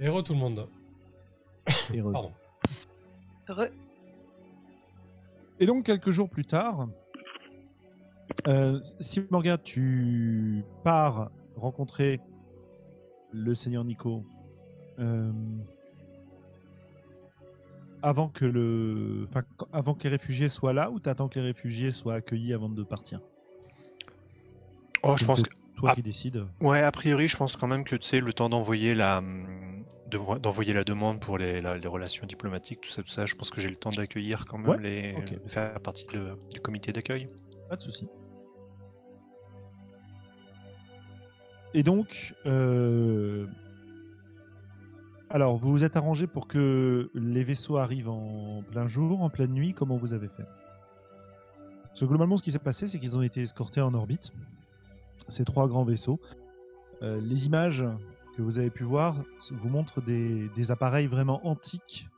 Heureux tout le monde. Pardon. Heureux. Et donc, quelques jours plus tard, euh, si Morgan, tu pars rencontrer le seigneur Nico euh, avant que le, enfin, avant que les réfugiés soient là, ou t'attends que les réfugiés soient accueillis avant de partir? Oh, je pense que. Toi Ah. qui décides. Ouais, a priori, je pense quand même que tu sais, le temps d'envoyer la, hum, de vo- d'envoyer la demande pour les, la- les relations diplomatiques, tout ça, tout ça, je pense que j'ai le temps d'accueillir quand même Ouais, les, ok. de faire partie de du comité d'accueil. Pas de souci. Et donc, euh, alors, vous vous êtes arrangé pour que les vaisseaux arrivent en plein jour, en pleine nuit, comment vous avez fait? Parce que globalement, ce qui s'est passé, c'est qu'ils ont été escortés en orbite, ces trois grands vaisseaux. Euh, les images que vous avez pu voir vous montrent des, appareils vraiment antiques,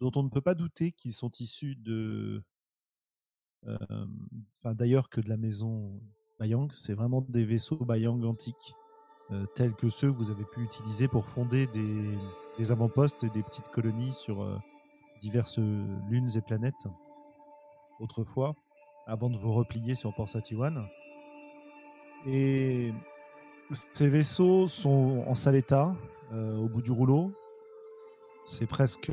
dont on ne peut pas douter qu'ils sont issus de, euh, enfin, d'ailleurs que de la maison Bayang. C'est vraiment des vaisseaux Bayang antiques, euh, tels que ceux que vous avez pu utiliser pour fonder des, des avant-postes et des petites colonies sur diverses lunes et planètes autrefois, avant de vous replier sur Port Satiwan. Et ces vaisseaux sont en sale état, euh, au bout du rouleau. C'est presque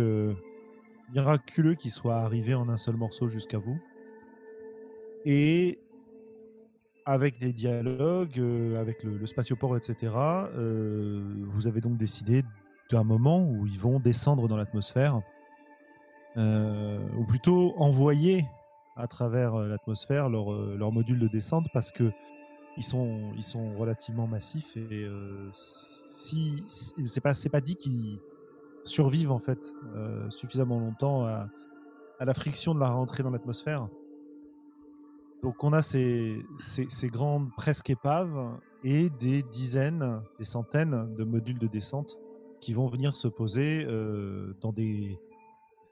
miraculeux qu'ils soient arrivés en un seul morceau jusqu'à vous. Et avec les dialogues, euh, avec le, spatioport, etc., euh, vous avez donc décidé d'un moment où ils vont descendre dans l'atmosphère, ou plutôt envoyer à travers l'atmosphère leur module de descente, parce que ils sont, ils sont relativement massifs et euh, si, c'est pas, c'est pas dit qu'ils survivent en fait euh, suffisamment longtemps à, la friction de la rentrée dans l'atmosphère. Donc on a ces, ces, grandes presque épaves et des dizaines, des centaines de modules de descente qui vont venir se poser euh, dans des,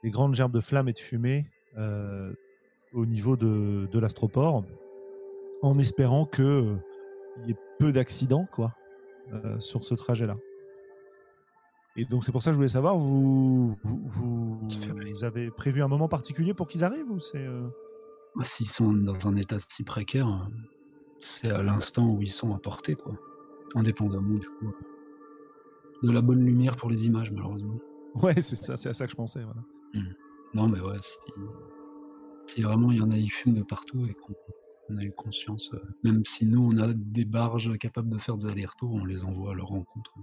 des grandes gerbes de flammes et de fumée euh, au niveau de l'astroport, en espérant que euh, il y ait peu d'accidents quoi euh, sur ce trajet-là. Et donc c'est pour ça que je voulais savoir, vous, vous, vous- avez prévu un moment particulier pour qu'ils arrivent ou c'est euh, Bah, S'ils sont dans un état si précaire, c'est à l'instant où ils sont apportés, quoi. Indépendamment, du coup, euh, de la bonne lumière pour les images, malheureusement. Ouais, c'est ça, c'est à ça que je pensais. Voilà. Non, mais ouais, si, si vraiment il y en a, ils fument de partout et qu'on on a eu conscience, euh, même si nous on a des barges capables de faire des allers-retours, on les envoie à leur rencontre.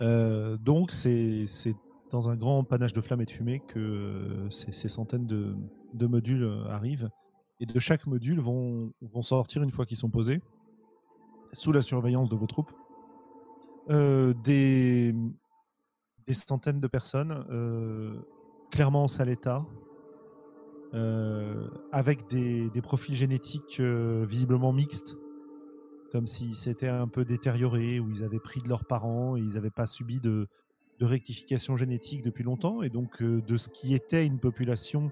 Euh, donc c'est dans un grand panache de flammes et de fumée que euh, ces, centaines de, modules arrivent. Et de chaque module vont, sortir une fois qu'ils sont posés, sous la surveillance de vos troupes, des, centaines de personnes, clairement en sale état, avec des, profils génétiques euh, visiblement mixtes, comme si c'était un peu détérioré, ou ils avaient pris de leurs parents et ils n'avaient pas subi de, rectification génétique depuis longtemps, et donc euh, de ce qui était une population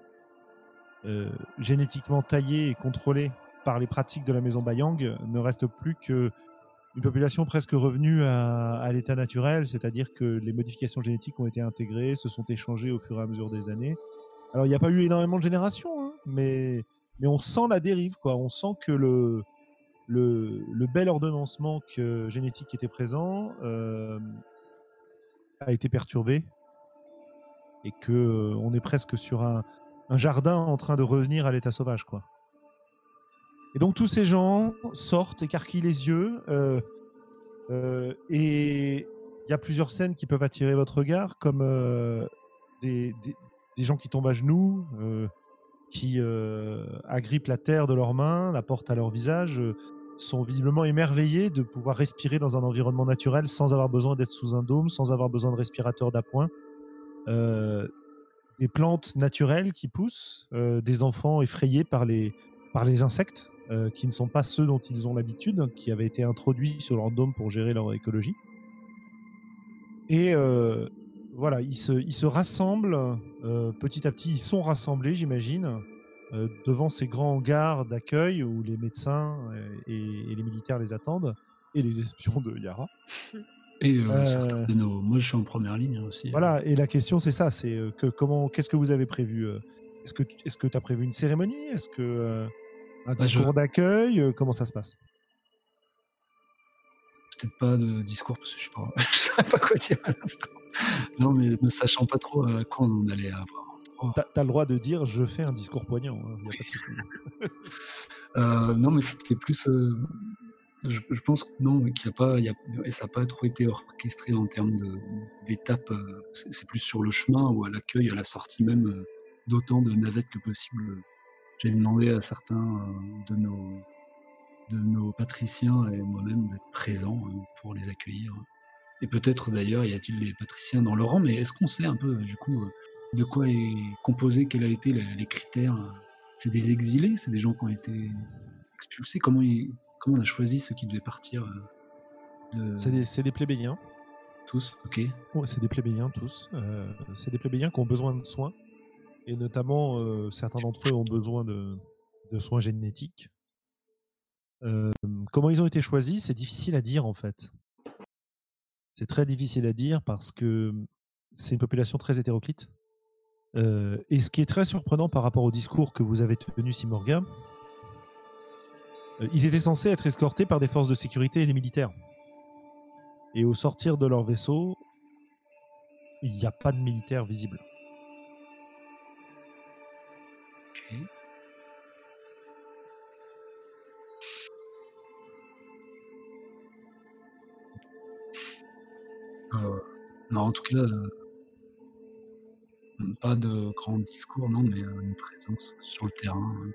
euh, génétiquement taillée et contrôlée par les pratiques de la maison Bayang, ne reste plus que une population presque revenue à l'état naturel, c'est-à-dire que les modifications génétiques ont été intégrées, se sont échangées au fur et à mesure des années. Alors il n'y a pas eu énormément de générations, hein, mais, mais on sent la dérive, quoi. On sent que le, le, le bel ordonnancement que, génétique qui était présent euh, a été perturbé et que euh, on est presque sur un, un jardin en train de revenir à l'état sauvage, quoi. Et donc tous ces gens sortent, écarquillent les yeux, euh, et il y a plusieurs scènes qui peuvent attirer votre regard, comme des, des gens qui tombent à genoux, euh, qui euh, agrippent la terre de leurs mains, la portent à leur visage, euh, sont visiblement émerveillés de pouvoir respirer dans un environnement naturel sans avoir besoin d'être sous un dôme, sans avoir besoin de respirateurs d'appoint. Des plantes naturelles qui poussent, des enfants effrayés par les, par les insectes, qui ne sont pas ceux dont ils ont l'habitude, qui avaient été introduits sur leur dôme pour gérer leur écologie. Et voilà, ils se, ils se rassemblent euh, petit à petit, ils sont rassemblés, j'imagine, euh, devant ces grands hangars d'accueil où les médecins et, et les militaires les attendent, et les espions de Yara. Et certains de nos. Moi, je suis en première ligne aussi. Voilà, et la question, c'est ça c'est que comment, qu'est-ce que vous avez prévu Est-ce que tu as prévu une cérémonie? Est-ce que un bah, discours d'accueil? Comment ça se passe? Peut-être pas de discours parce que je ne sais, sais, pas quoi dire à l'instant. Non, mais ne sachant pas trop à quoi on allait avoir. Tu as, le droit de dire je fais un discours poignant, hein, y a pas de souci. euh, non, mais c'était plus je, pense que non, qu'il a pas, y a, et ça n'a pas trop été orchestré en termes d'étapes. Euh, c'est plus sur le chemin ou à l'accueil, à la sortie même euh, d'autant de navettes que possible. J'ai demandé à certains euh, de nos, de nos patriciens et moi-même d'être présents pour les accueillir. Et peut-être d'ailleurs y a-t-il des patriciens dans leur rang, mais est-ce qu'on sait un peu du coup de quoi est composé, quels ont été les, critères C'est des exilés, c'est des gens qui ont été expulsés. Comment ils Comment on a choisi ceux qui devaient partir euh, C'est des, des, plébéiens. Tous, ok. c'est des plébéiens tous. Euh, c'est des plébéiens qui ont besoin de soins. Et notamment, euh, certains d'entre eux ont besoin de, soins génétiques. Comment ils ont été choisis, c'est difficile à dire en fait. C'est très difficile à dire parce que c'est une population très hétéroclite. et ce qui est très surprenant par rapport au discours que vous avez tenu, Simorga, ils étaient censés être escortés par des forces de sécurité et des militaires. Et au sortir de leur vaisseau, il n'y a pas de militaires visibles. Euh, non, en tout cas, euh, pas de grand discours, non, mais une présence sur le terrain. Hein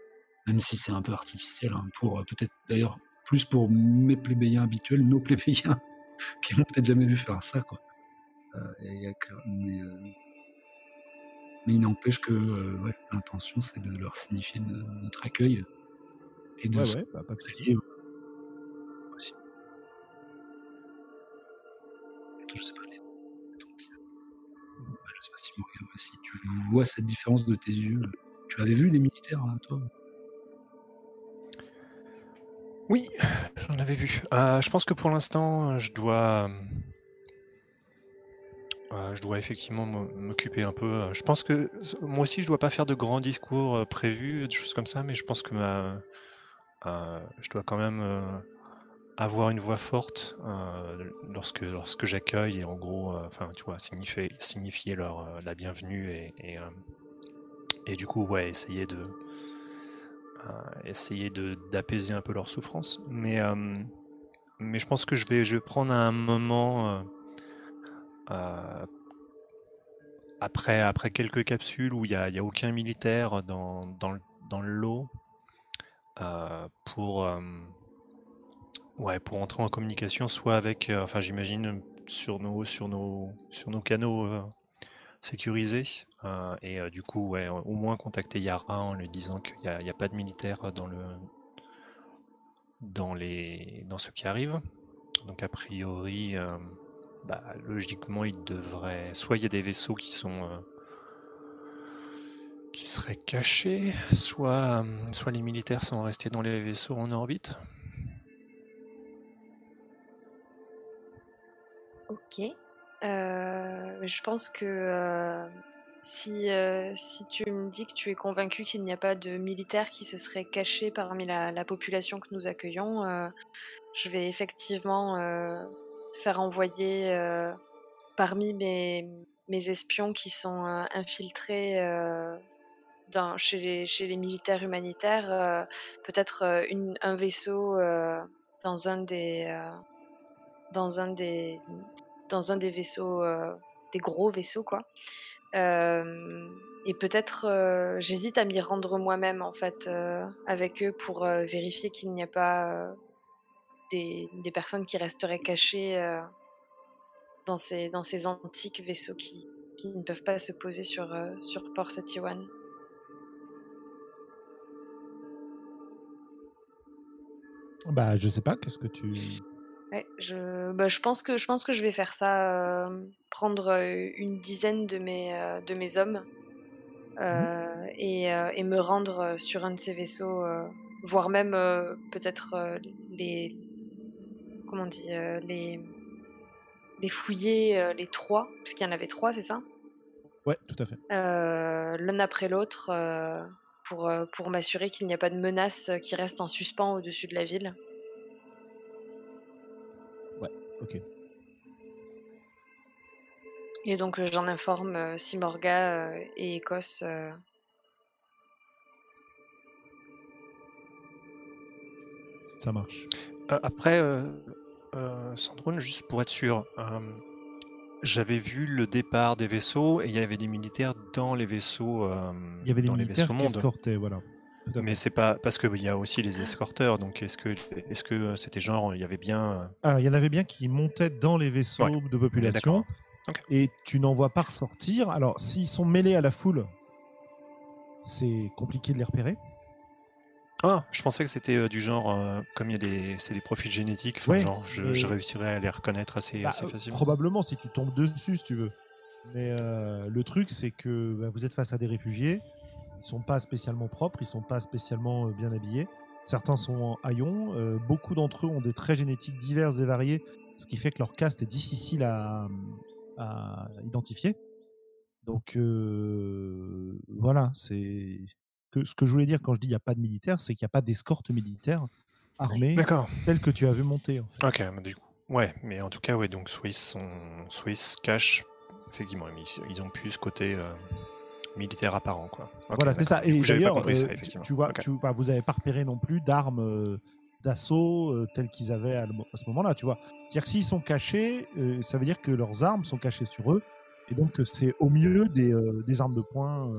même si c'est un peu artificiel, hein, pour euh, peut-être d'ailleurs plus pour mes plébéiens habituels, nos plébéiens qui m'ont peut-être jamais vu faire ça, quoi. Euh, mais, euh, mais, il n'empêche que ouais, l'intention, c'est de leur signifier notre accueil et de ouais, ouais, bah, pas de cette différence de tes yeux. Tu avais vu les militaires, hein, toi? Oui, j'en avais vu. Euh, je pense que pour l'instant, je dois, euh, je dois effectivement m'occuper un peu. Je pense que moi aussi, je dois pas faire de grands discours euh, prévus, des choses comme ça, mais je pense que ma, je dois quand même avoir une voix forte lorsque, lorsque j'accueille et en gros, enfin, tu vois, signifier, signifier leur la bienvenue et, et, du coup, ouais, essayer de essayer d'apaiser un peu leur souffrance. Mais, euh, mais je pense que je vais, je vais prendre un moment euh, euh, après, après quelques capsules où il n'y a, a, aucun militaire dans, dans, dans le lot pour, ouais, pour entrer en communication, soit avec, enfin j'imagine, sur nos, sur, nos, sur nos canaux. Euh, et euh, du coup, ouais, au moins contacter Yara en lui disant qu'il n'y a, pas de militaires dans le dans les dans ce qui arrive. Donc a priori, euh, bah, logiquement, il devrait. Soit il y a des vaisseaux qui sont qui seraient cachés, soit soit les militaires sont restés dans les vaisseaux en orbite. Ok. Euh, je pense que euh, si, euh, si tu me dis que tu es convaincu qu'il n'y a pas de militaires qui se seraient cachés parmi la, population que nous accueillons, je vais effectivement faire envoyer parmi mes, mes, espions qui sont infiltrés dans, chez, les, chez, les, militaires humanitaires, peut-être un vaisseau dans un des dans un des, dans un des vaisseaux, euh, des gros vaisseaux, quoi. Euh, et peut-être, euh, j'hésite à m'y rendre moi-même, en fait, avec eux pour vérifier qu'il n'y a pas des, personnes qui resteraient cachées dans, ces, dans ces antiques vaisseaux qui, qui ne peuvent pas se poser sur, sur Port Satiwan. Bah, je sais pas, qu'est-ce que tu je, bah, je, pense que, je pense que je vais faire ça, euh, prendre euh, une dizaine de mes, euh, de mes hommes mmh et, et, me rendre sur un de ces vaisseaux, voire même peut-être les, comment on dit, les, les fouiller les trois, puisqu'il y en avait trois, c'est ça? Ouais, tout à fait. L'un après l'autre, pour, pour m'assurer qu'il n'y a pas de menace qui reste en suspens au-dessus de la ville. Ok. Et donc euh, j'en informe euh, Simorga euh, et Écosse. euh, Ça marche. Euh, après, euh, euh, Sandrone, juste pour être sûr, euh, j'avais vu le départ des vaisseaux et il y avait des militaires dans les vaisseaux. euh, Il y avait des dans les militaires vaisseaux qui monde. escortaient, voilà. Mais c'est pas parce qu'il y a aussi les escorteurs. Donc est-ce que est-ce que c'était genre il y avait bien euh, Ah, il y en avait bien qui montaient dans les vaisseaux Ouais, de population. Ok. et tu n'en vois pas ressortir. Alors, s'ils sont mêlés à la foule, c'est compliqué de les repérer. Ah, je pensais que c'était euh, du genre euh, comme il y a des c'est des profils génétiques. Ouais, genre je, mais- je réussirais à les reconnaître assez, Bah, assez euh, facilement. probablement si tu tombes dessus, si tu veux. Mais euh, le truc, c'est que bah, vous êtes face à des réfugiés. Ils sont pas spécialement propres, ils sont pas spécialement euh, bien habillés. Certains sont en haillons. euh, beaucoup d'entre eux ont des traits génétiques divers et variés, ce qui fait que leur caste est difficile à, à identifier. Donc euh, voilà, c'est que ce que je voulais dire quand je dis il n'y a pas de militaires, c'est qu'il n'y a pas d'escorte militaire armée telle que tu as vu monter. En fait. Ok, bah, du coup. Ouais, mais en tout cas, ouais, donc Swiss, sont... Swiss cache, effectivement, ils, ils ont plus ce côté euh, militaire apparent, quoi. Voilà, c'est ça. Et d'ailleurs, euh, tu- vois, tu, bah, vous n'avez pas repéré non plus d'armes euh, d'assaut euh, telles qu'ils avaient à, ce moment-là, tu vois. C'est-à-dire que s'ils sont cachés, euh, ça veut dire que leurs armes sont cachées sur eux, et donc c'est au mieux des, euh, des armes de poing,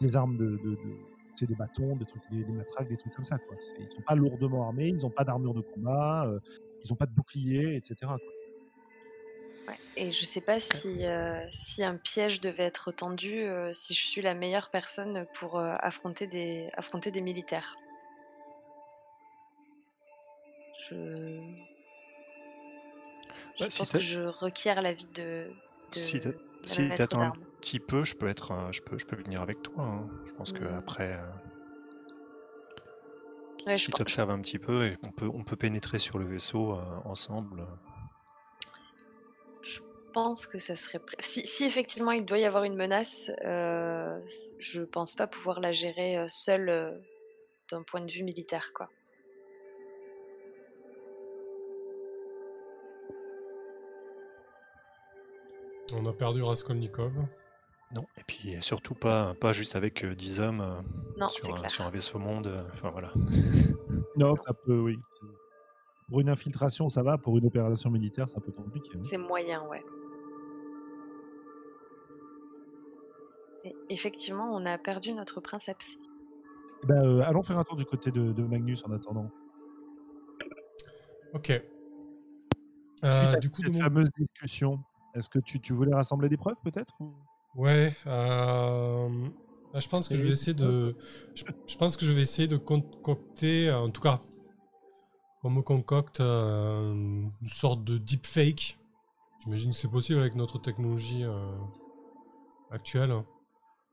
des armes de, de, de- c'est des bâtons, des trucs, des, des matraques, des trucs comme ça. Quoi. Ils sont pas lourdement armés, ils n'ont pas d'armure de combat, ils n'ont pas de bouclier, etc. quoi. Ouais. Et je sais pas si, euh, si un piège devait être tendu, euh, si je suis la meilleure personne pour euh, affronter, des, affronter des militaires. Je, je Bah, pense que je requiers l'avis de, de, Si la si t'attends un petit peu, je peux être, je peux, je peux venir avec toi. hein. Je pense que Mm. après, Ouais, si tu observes un petit peu, et on peut, on peut pénétrer sur le vaisseau ensemble. Pense que ça serait. Si, si effectivement il doit y avoir une menace, euh, je pense pas pouvoir la gérer euh, seule euh, d'un point de vue militaire, quoi. On a perdu Raskolnikov. Non, et puis surtout pas, pas juste avec euh, 10 hommes Non, sur, un, sur un vaisseau monde. Enfin voilà. Non, ça peut, oui. Pour une infiltration, ça va. Pour une opération militaire, ça peut être compliqué. oui. C'est moyen, ouais. Et effectivement, on a perdu notre princeps. Ben, euh, allons faire un tour du côté de, de Magnus en attendant. Ok. Suite Euh, à du coup, de cette mon- fameuse discussion, est-ce que tu, tu voulais rassembler des preuves peut-être ou- Ouais, euh, là, je pense que je vais essayer de, je, je pense que je vais essayer de concocter, en tout cas, on me concocte euh, une sorte de deepfake. J'imagine que c'est possible avec notre technologie euh, actuelle.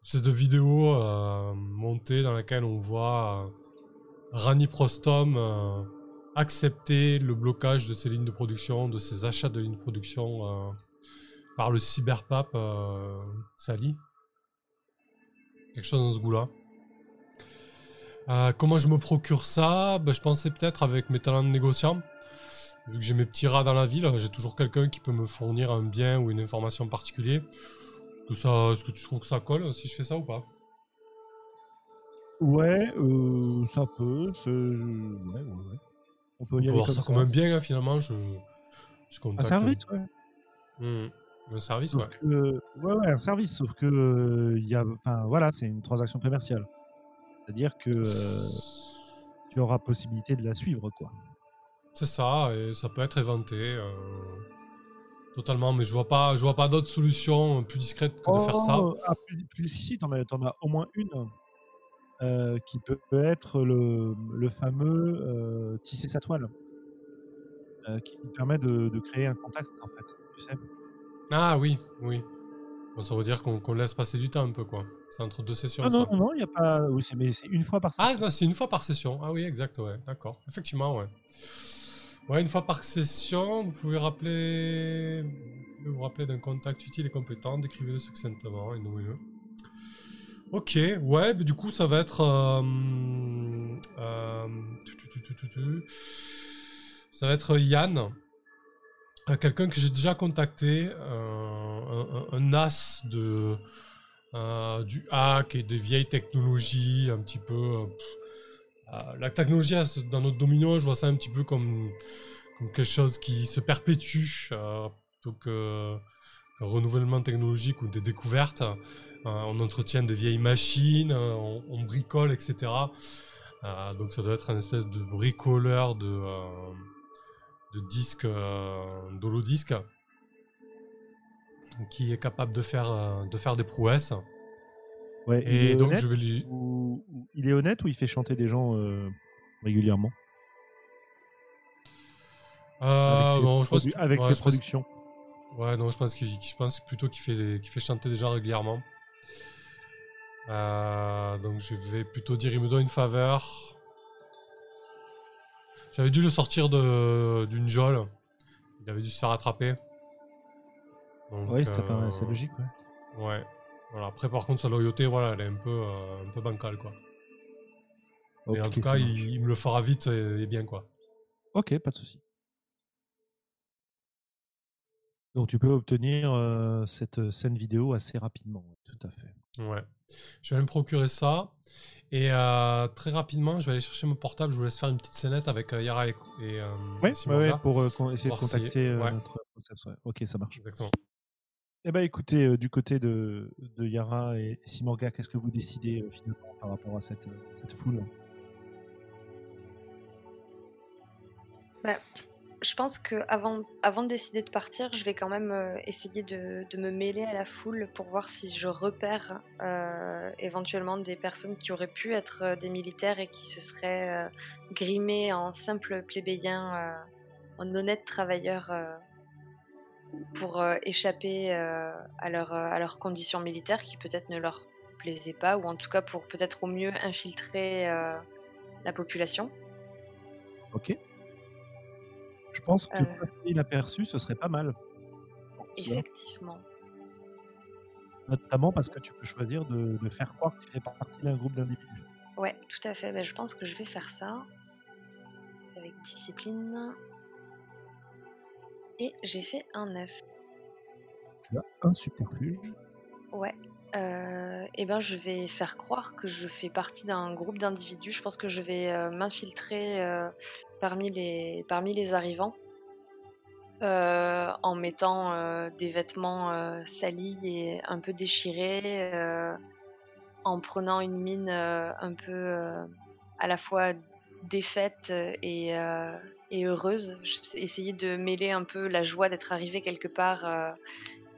Espèce de vidéo euh, montée dans laquelle on voit euh, Rani Prostom euh, accepter le blocage de ses lignes de production, de ses achats de lignes de production par le cyberpape Sally. Quelque chose dans ce goût-là. Comment je me procure ça? Ben, Je pensais peut-être avec mes talents de négociant. Vu que j'ai mes petits rats dans la ville, j'ai toujours quelqu'un qui peut me fournir un bien ou une information particulière. Est-ce que, ça, est-ce que tu trouves que ça colle si je fais ça ou pas? Ouais, euh, ça peut. Ouais, ouais, ouais. On peut On y peut aller voir comme ça ça. comme un bien, hein, finalement. Je, je Un service, ouais. Hmm. Un service, Sauf ouais. que, ouais, ouais, un service. Sauf que euh, il y a, enfin, voilà, c'est une transaction commerciale. C'est-à-dire que euh, tu auras possibilité de la suivre, quoi. C'est ça, et ça peut être éventé. euh, Totalement, mais je vois pas, je vois pas d'autre solution plus discrète que de faire ça. Oh, ah, plus, plus si, si, t'en as, au moins une euh, qui peut, être le, le fameux euh, tisser sa toile, euh, qui permet de, de créer un contact, en fait. Tu sais. Ah oui, oui. Bon, ça veut dire qu'on laisse passer du temps un peu, quoi. C'est entre deux sessions. Non, non, non, non, il n'y a pas. Oui, mais c'est une fois par Ah, session. non, c'est une fois par session. Ah oui, exact, ouais. D'accord. Effectivement, ouais. Ouais, une fois par session, vous pouvez rappeler. Vous, rappeler d'un contact utile et compétent, décrivez-le succinctement et nommez-le. Ok, ouais, du coup, ça va être. Euh, euh, ça va être Yann. Euh, quelqu'un que j'ai déjà contacté, un, as de, du hack et des vieilles technologies, un petit peu. La technologie dans notre domino, je vois ça un petit peu comme, quelque chose qui se perpétue plutôt que un renouvellement technologique ou des découvertes. on entretient des vieilles machines, on, bricole, etc. donc ça doit être un espèce de bricoleur de disque, euh, d'holodisque, qui est capable euh, de faire des prouesses. Ouais, et donc je vais lui. Il est honnête ou il fait chanter des gens euh, régulièrement? Avec ses, productions. Ouais, non, je pense, qu'il, je pense plutôt qu'il fait, qu'il fait chanter des gens régulièrement. donc je vais plutôt dire il me donne une faveur. J'avais dû le sortir d'une geôle. Il avait dû se faire attraper. oui, ça paraît assez logique, ouais. Ouais. Voilà. Après, par contre, sa loyauté, voilà, elle est un peu, euh, un peu bancale, quoi. Mais en tout cas, il, me le fera vite et, bien, quoi. Ok, pas de souci. Donc, tu peux obtenir euh, cette scène vidéo assez rapidement, tout à fait. Ouais. Je vais me procurer ça. Et euh, très rapidement, je vais aller chercher mon portable. Je vous laisse faire une petite scénette avec euh, Yara et, et ouais, ouais, pour essayer de contacter notre concept. Ok, ça marche. Exactement. Eh ben, écoutez, du côté de, de, Yara et Simorga, qu'est-ce que vous décidez finalement par rapport à cette, cette foule? Bah, je pense que avant, de décider de partir, je vais quand même euh, essayer de, me mêler à la foule pour voir si je repère euh, éventuellement des personnes qui auraient pu être euh, des militaires et qui se seraient grimés en simples plébéiens, en honnêtes travailleurs pour échapper à, leur, à leurs conditions militaires qui peut-être ne leur plaisaient pas, ou en tout cas pour peut-être au mieux infiltrer la population. Ok. Je pense que euh... inaperçu, ce serait pas mal. Effectivement. Notamment parce que tu peux choisir de, faire croire que tu fais partie d'un groupe d'individus. Ouais, tout à fait. Ben, je pense que je vais faire ça. Avec discipline. Et j'ai fait un 9. Tu as un superfuge. Ouais. Euh, et ben je vais faire croire que je fais partie d'un groupe d'individus. Je pense que je vais euh, m'infiltrer euh, parmi les, parmi les arrivants euh, en mettant des vêtements salis et un peu déchirés, en prenant une mine un peu à la fois défaite et, et heureuse. Essayer de mêler un peu la joie d'être arrivé quelque part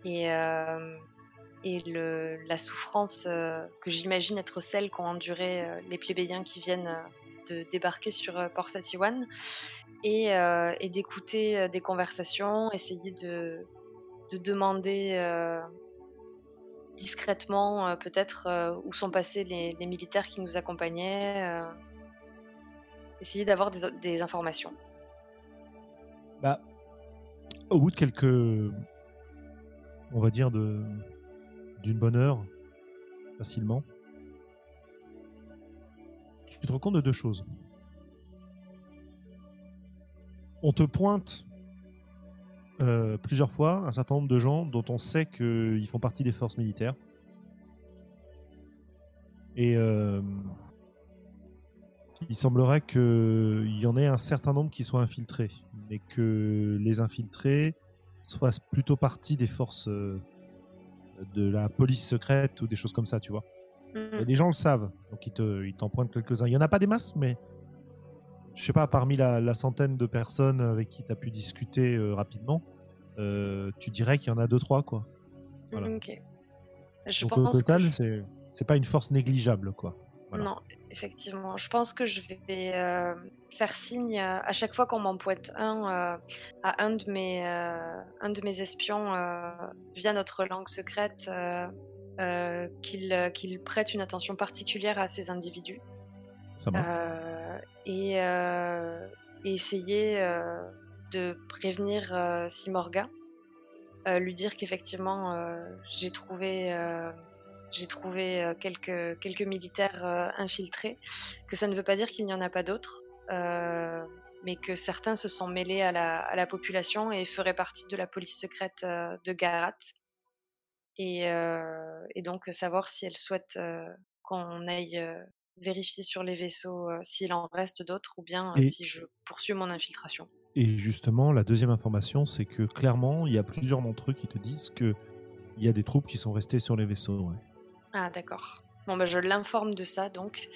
et, et le, la souffrance que j'imagine être celle qu'ont enduré les plébéiens qui viennent de débarquer sur euh, Port Satiwan et, euh, et d'écouter euh, des conversations, essayer de, de demander discrètement peut-être où sont passés les, militaires qui nous accompagnaient, essayer d'avoir des, informations. Bah, au bout de quelques, on va dire, de d'une bonne heure, facilement, tu te rends compte de deux choses. On te pointe euh, plusieurs fois un certain nombre de gens dont on sait qu'ils font partie des forces militaires. Et euh, il semblerait qu'il y en ait un certain nombre qui soient infiltrés, mais que les infiltrés soient plutôt partie des forces euh, de la police secrète ou des choses comme ça, tu vois. Mm. les gens le savent, donc ils t'en pointent quelques-uns. Il n'y en a pas des masses, mais je sais pas, parmi la, centaine de personnes avec qui tu as pu discuter euh, rapidement, euh, tu dirais qu'il y en a deux, trois, quoi. Ok. Je donc, au total, c'est pas une force négligeable, quoi. Non, effectivement. Je pense que je vais euh, faire signe à chaque fois qu'on m'en pointe un à un de mes, un de mes espions via notre langue secrète euh, euh, qu'il prête une attention particulière à ces individus. Ça euh, et, essayer de prévenir Simorga, lui dire qu'effectivement j'ai trouvé j'ai trouvé quelques, quelques militaires infiltrés, que ça ne veut pas dire qu'il n'y en a pas d'autres, mais que certains se sont mêlés à la, à la, population et feraient partie de la police secrète de Garat. Et, et, donc savoir si elle souhaite qu'on aille vérifier sur les vaisseaux s'il en reste d'autres ou bien si je poursuis mon infiltration. Et justement, la deuxième information, c'est que clairement, il y a plusieurs d'entre eux qui te disent qu'il y a des troupes qui sont restées sur les vaisseaux. Ah d'accord. Bon, bah, je l'informe de ça donc.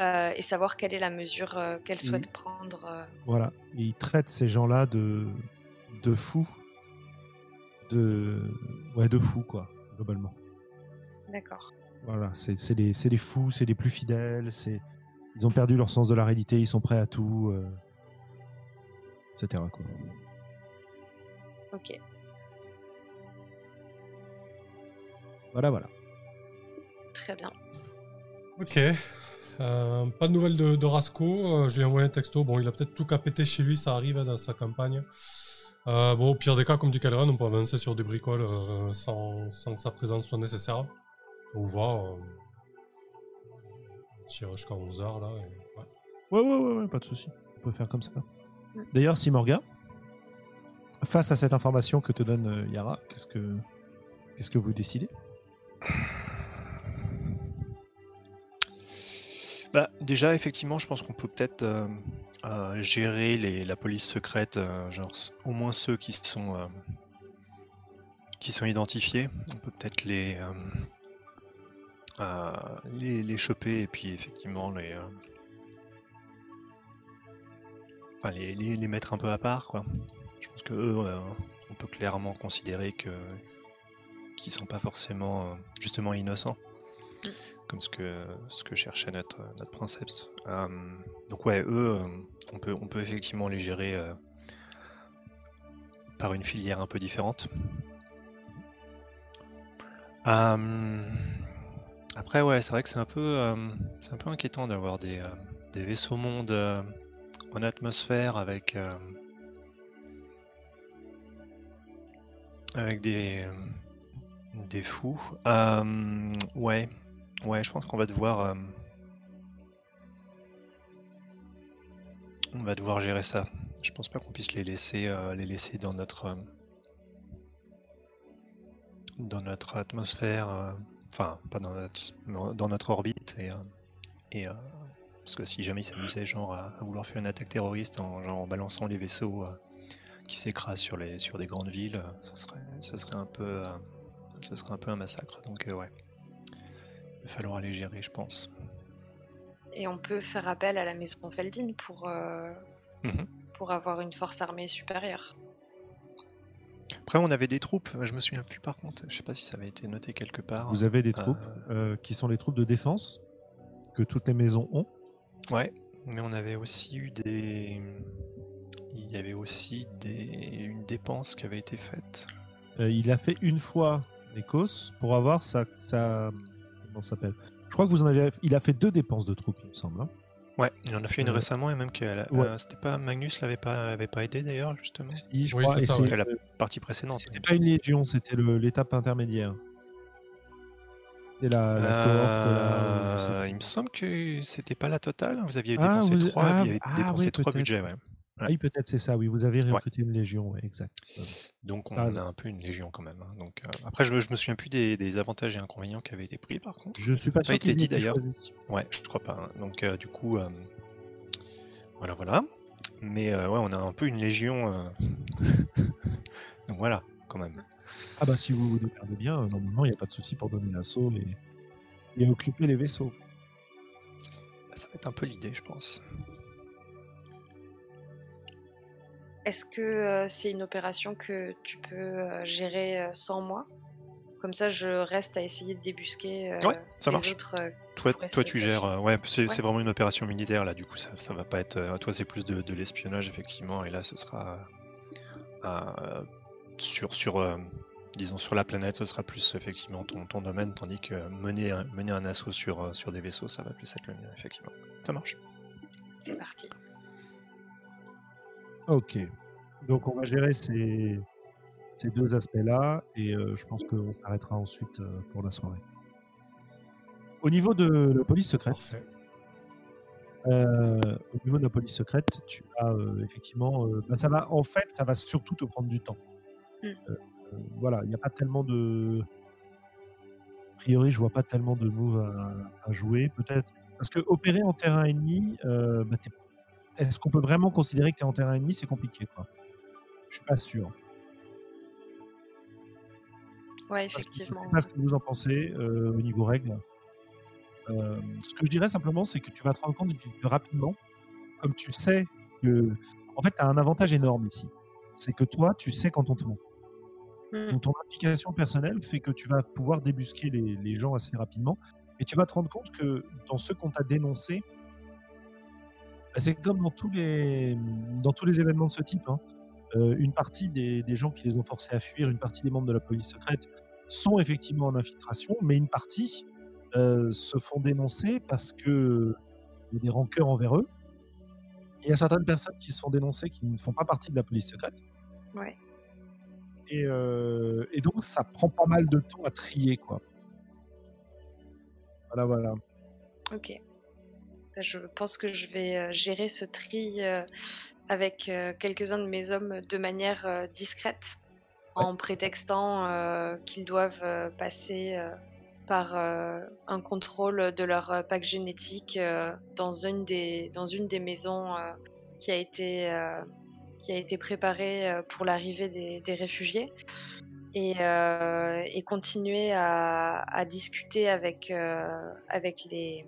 Euh, et savoir quelle est la mesure euh, qu'elle souhaite prendre. Euh. Voilà. Et il traite ces gens-là de, de fous. De... Ouais, de fous, quoi, globalement. D'accord. Voilà, c'est les fous, c'est les plus fidèles, c'est ils ont perdu leur sens de la réalité, ils sont prêts à tout, etc. Quoi. Ok. Voilà, voilà. Très bien. Ok. Euh, pas de nouvelles de, de Rasco. Euh, j'ai envoyé un texto. Bon, il a peut-être tout qu'à chez lui, ça arrive hein, dans sa campagne. Euh, bon, au pire des cas, comme dit Calran, on peut avancer sur des bricoles sans, sans, que sa présence soit nécessaire. On voit. on tire jusqu'à 11h là. ouais. Ouais, ouais, ouais, pas de souci. On peut faire comme ça. D'ailleurs, Simorga, face à cette information que te donne Yara, qu'est-ce que, qu'est-ce que vous décidez? Bah, déjà, effectivement, je pense qu'on peut peut-être euh, euh, gérer les, la police secrète, euh, genre au moins ceux qui sont qui sont identifiés. On peut peut-être les, les, les choper et puis effectivement les enfin les, les, mettre un peu à part quoi. Je pense que eux, on peut clairement considérer que qu'ils sont pas forcément justement innocents comme ce que, ce que cherchait notre, notre princeps. Euh, donc ouais, eux, euh, on peut, on peut effectivement les gérer euh, par une filière un peu différente. après ouais, c'est vrai que c'est un peu, un peu inquiétant d'avoir des, des vaisseaux mondes en atmosphère avec avec des des fous. ouais, Ouais, je pense qu'on va devoir. Euh, on va devoir gérer ça. Je pense pas qu'on puisse les laisser, euh, les laisser dans notre. Euh, dans notre atmosphère. Enfin, pas dans notre, dans notre orbite. Et, et parce que si jamais ils s'amusaient genre à, vouloir faire une attaque terroriste en, genre, en balançant les vaisseaux qui s'écrasent sur, les, sur des grandes villes, ce serait, ce serait un peu. ce serait un peu un massacre. Donc ouais. Il va falloir les gérer, je pense. Et on peut faire appel à la maison Feldin pour, euh, mhm. pour avoir une force armée supérieure. Après, on avait des troupes, je me souviens plus par contre, je sais pas si ça avait été noté quelque part. Vous avez des troupes euh, euh, qui sont les troupes de défense que toutes les maisons ont. Ouais, mais on avait aussi eu des. Il y avait aussi des... une dépense qui avait été faite. il a fait une fois l'Écosse pour avoir sa, sa, s'appelle Je crois que vous en avez. Il a fait deux dépenses de troupes, il me semble. Hein. Ouais, il en a fait une récemment et même que euh, c'était pas Magnus l'avait pas avait pas aidé d'ailleurs justement. je crois. C'était la partie précédente. C'était pas une légion, c'était l'étape intermédiaire. C'était la, la. Il me semble que c'était pas la totale. Vous aviez ah, dépensé vous... 3, ah, vous ah, dépensé 3 budgets. Ouais. Oui, peut-être c'est ça, oui, vous avez recruté une légion, exact. Donc on a un peu une légion quand même. Hein. Donc, euh, après, je me, je me souviens plus des, avantages et inconvénients qui avaient été pris par contre. Je suis pas, sûr été dit d'ailleurs. Ouais, je crois pas. Hein. Donc euh, du coup, euh, voilà, voilà. Mais ouais, on a un peu une légion. Donc voilà, quand même. Ah bah si vous vous démerdez bien, normalement il n'y a pas de souci pour donner l'assaut et, et occuper les vaisseaux. Ça va être un peu l'idée, je pense. Est-ce que c'est une opération que tu peux gérer sans moi? Comme ça, je reste à essayer de débusquer ouais, ça marche. toi, toi tu gères. ouais, c'est vraiment une opération militaire là. Du coup, ça, ça va pas être. toi, c'est plus de, l'espionnage effectivement, et là, ce sera sur sur disons sur la planète, ce sera plus effectivement ton, ton domaine, tandis que mener un, mener un assaut sur sur des vaisseaux, ça va plus être le mien effectivement. Ça marche. C'est parti. Ok. Donc on va gérer ces, ces deux aspects-là et euh, je pense qu'on s'arrêtera ensuite euh, pour la soirée. Au niveau de la police secrète, Parfait. euh, au niveau de la police secrète, tu as euh, effectivement, euh, bah, ça va, en fait, ça va surtout te prendre du temps. Mm. Euh, euh, voilà, il n'y a pas tellement de, a priori, je vois pas tellement de moves à, à jouer, peut-être parce que opérer en terrain ennemi, euh, bah, t'es- est-ce qu'on peut vraiment considérer que tu es en terrain ennemi? C'est compliqué, quoi. Je suis pas sûr. Ouais, que- je sais effectivement. pas ce que vous en pensez euh, au niveau règles. Euh, ce que je dirais simplement, c'est que tu vas te rendre compte rapidement, comme tu sais que. En fait, tu as un avantage énorme ici. C'est que toi, tu sais quand on te ment. Mm. Donc, ton application personnelle fait que tu vas pouvoir débusquer les, les gens assez rapidement. Et tu vas te rendre compte que dans ceux qu'on t'a dénoncés, c'est comme dans tous les, dans tous les événements de ce type. hein. Euh, une partie des, des gens qui les ont forcés à fuir, une partie des membres de la police secrète sont effectivement en infiltration, mais une partie euh, se font dénoncer parce que il y a des rancœurs envers eux. Il y a certaines personnes qui se font dénoncer qui ne font pas partie de la police secrète. Ouais. Et, euh, et donc, ça prend pas mal de temps à trier, quoi. Voilà, voilà. Ok. Je pense que je vais euh, gérer ce tri euh, avec euh, quelques-uns de mes hommes de manière discrète, en prétextant qu'ils doivent passer par un contrôle de leur pack génétique dans, une des, dans une des maisons qui, a été, euh, qui a été préparée pour l'arrivée des, des réfugiés. Et, euh, et continuer à, à discuter avec, euh, avec les,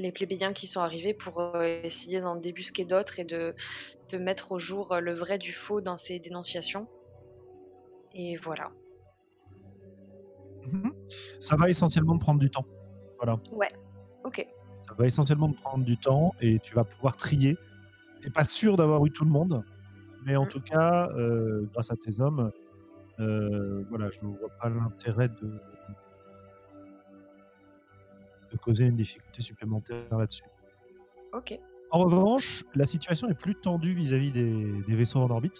les plébéiens qui sont arrivés pour euh, essayer d'en débusquer d'autres et de, de mettre au jour euh, le vrai du faux dans ces dénonciations. Et voilà. Mhm. Ça va essentiellement prendre du temps. Voilà. Ok. Ça va essentiellement prendre du temps et tu vas pouvoir trier. T'es pas sûr d'avoir eu tout le monde, mais en Mm. tout cas, euh, grâce à tes hommes, euh, voilà, je ne vois pas l'intérêt de, de causer une difficulté supplémentaire là-dessus. Ok. En revanche, la situation est plus tendue vis-à-vis des, des vaisseaux en orbite.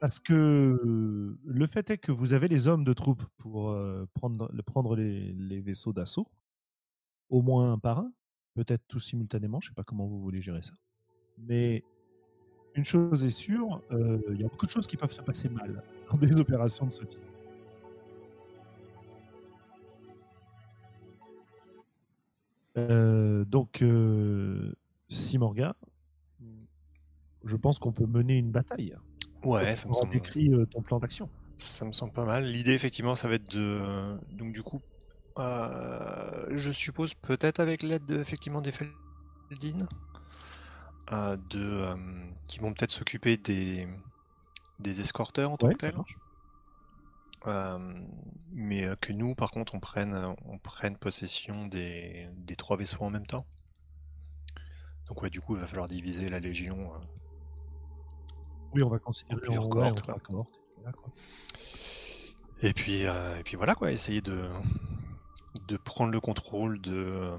Parce que le fait est que vous avez les hommes de troupes pour euh, prendre, le- prendre les, les vaisseaux d'assaut, au moins un par un, peut-être tous simultanément, je ne sais pas comment vous voulez gérer ça. Mais une chose est sûre, euh, il y a beaucoup de choses qui peuvent se passer mal dans des opérations de ce type. Euh, donc, euh, Simorga, je pense qu'on peut mener une bataille. Ouais, ça me semble, décrit euh, ton plan d'action. ça me semble pas mal. L'idée, effectivement, ça va être de. Donc, du coup, euh, je suppose peut-être avec l'aide de, effectivement des Feldin, euh, de, euh, qui vont peut-être s'occuper des, des escorteurs en tant Ouais, que ça tels. Euh, mais euh, que nous, par contre, on prenne, euh, on prenne possession des, des trois vaisseaux en même temps. Donc ouais, du coup, il va falloir diviser la Légion. euh. Oui, on va considérer plusieurs en- cohortes, ouais, en quoi. trois cohortes. Voilà, quoi. Et puis, euh, et puis voilà quoi, essayer de, de prendre le contrôle de, euh,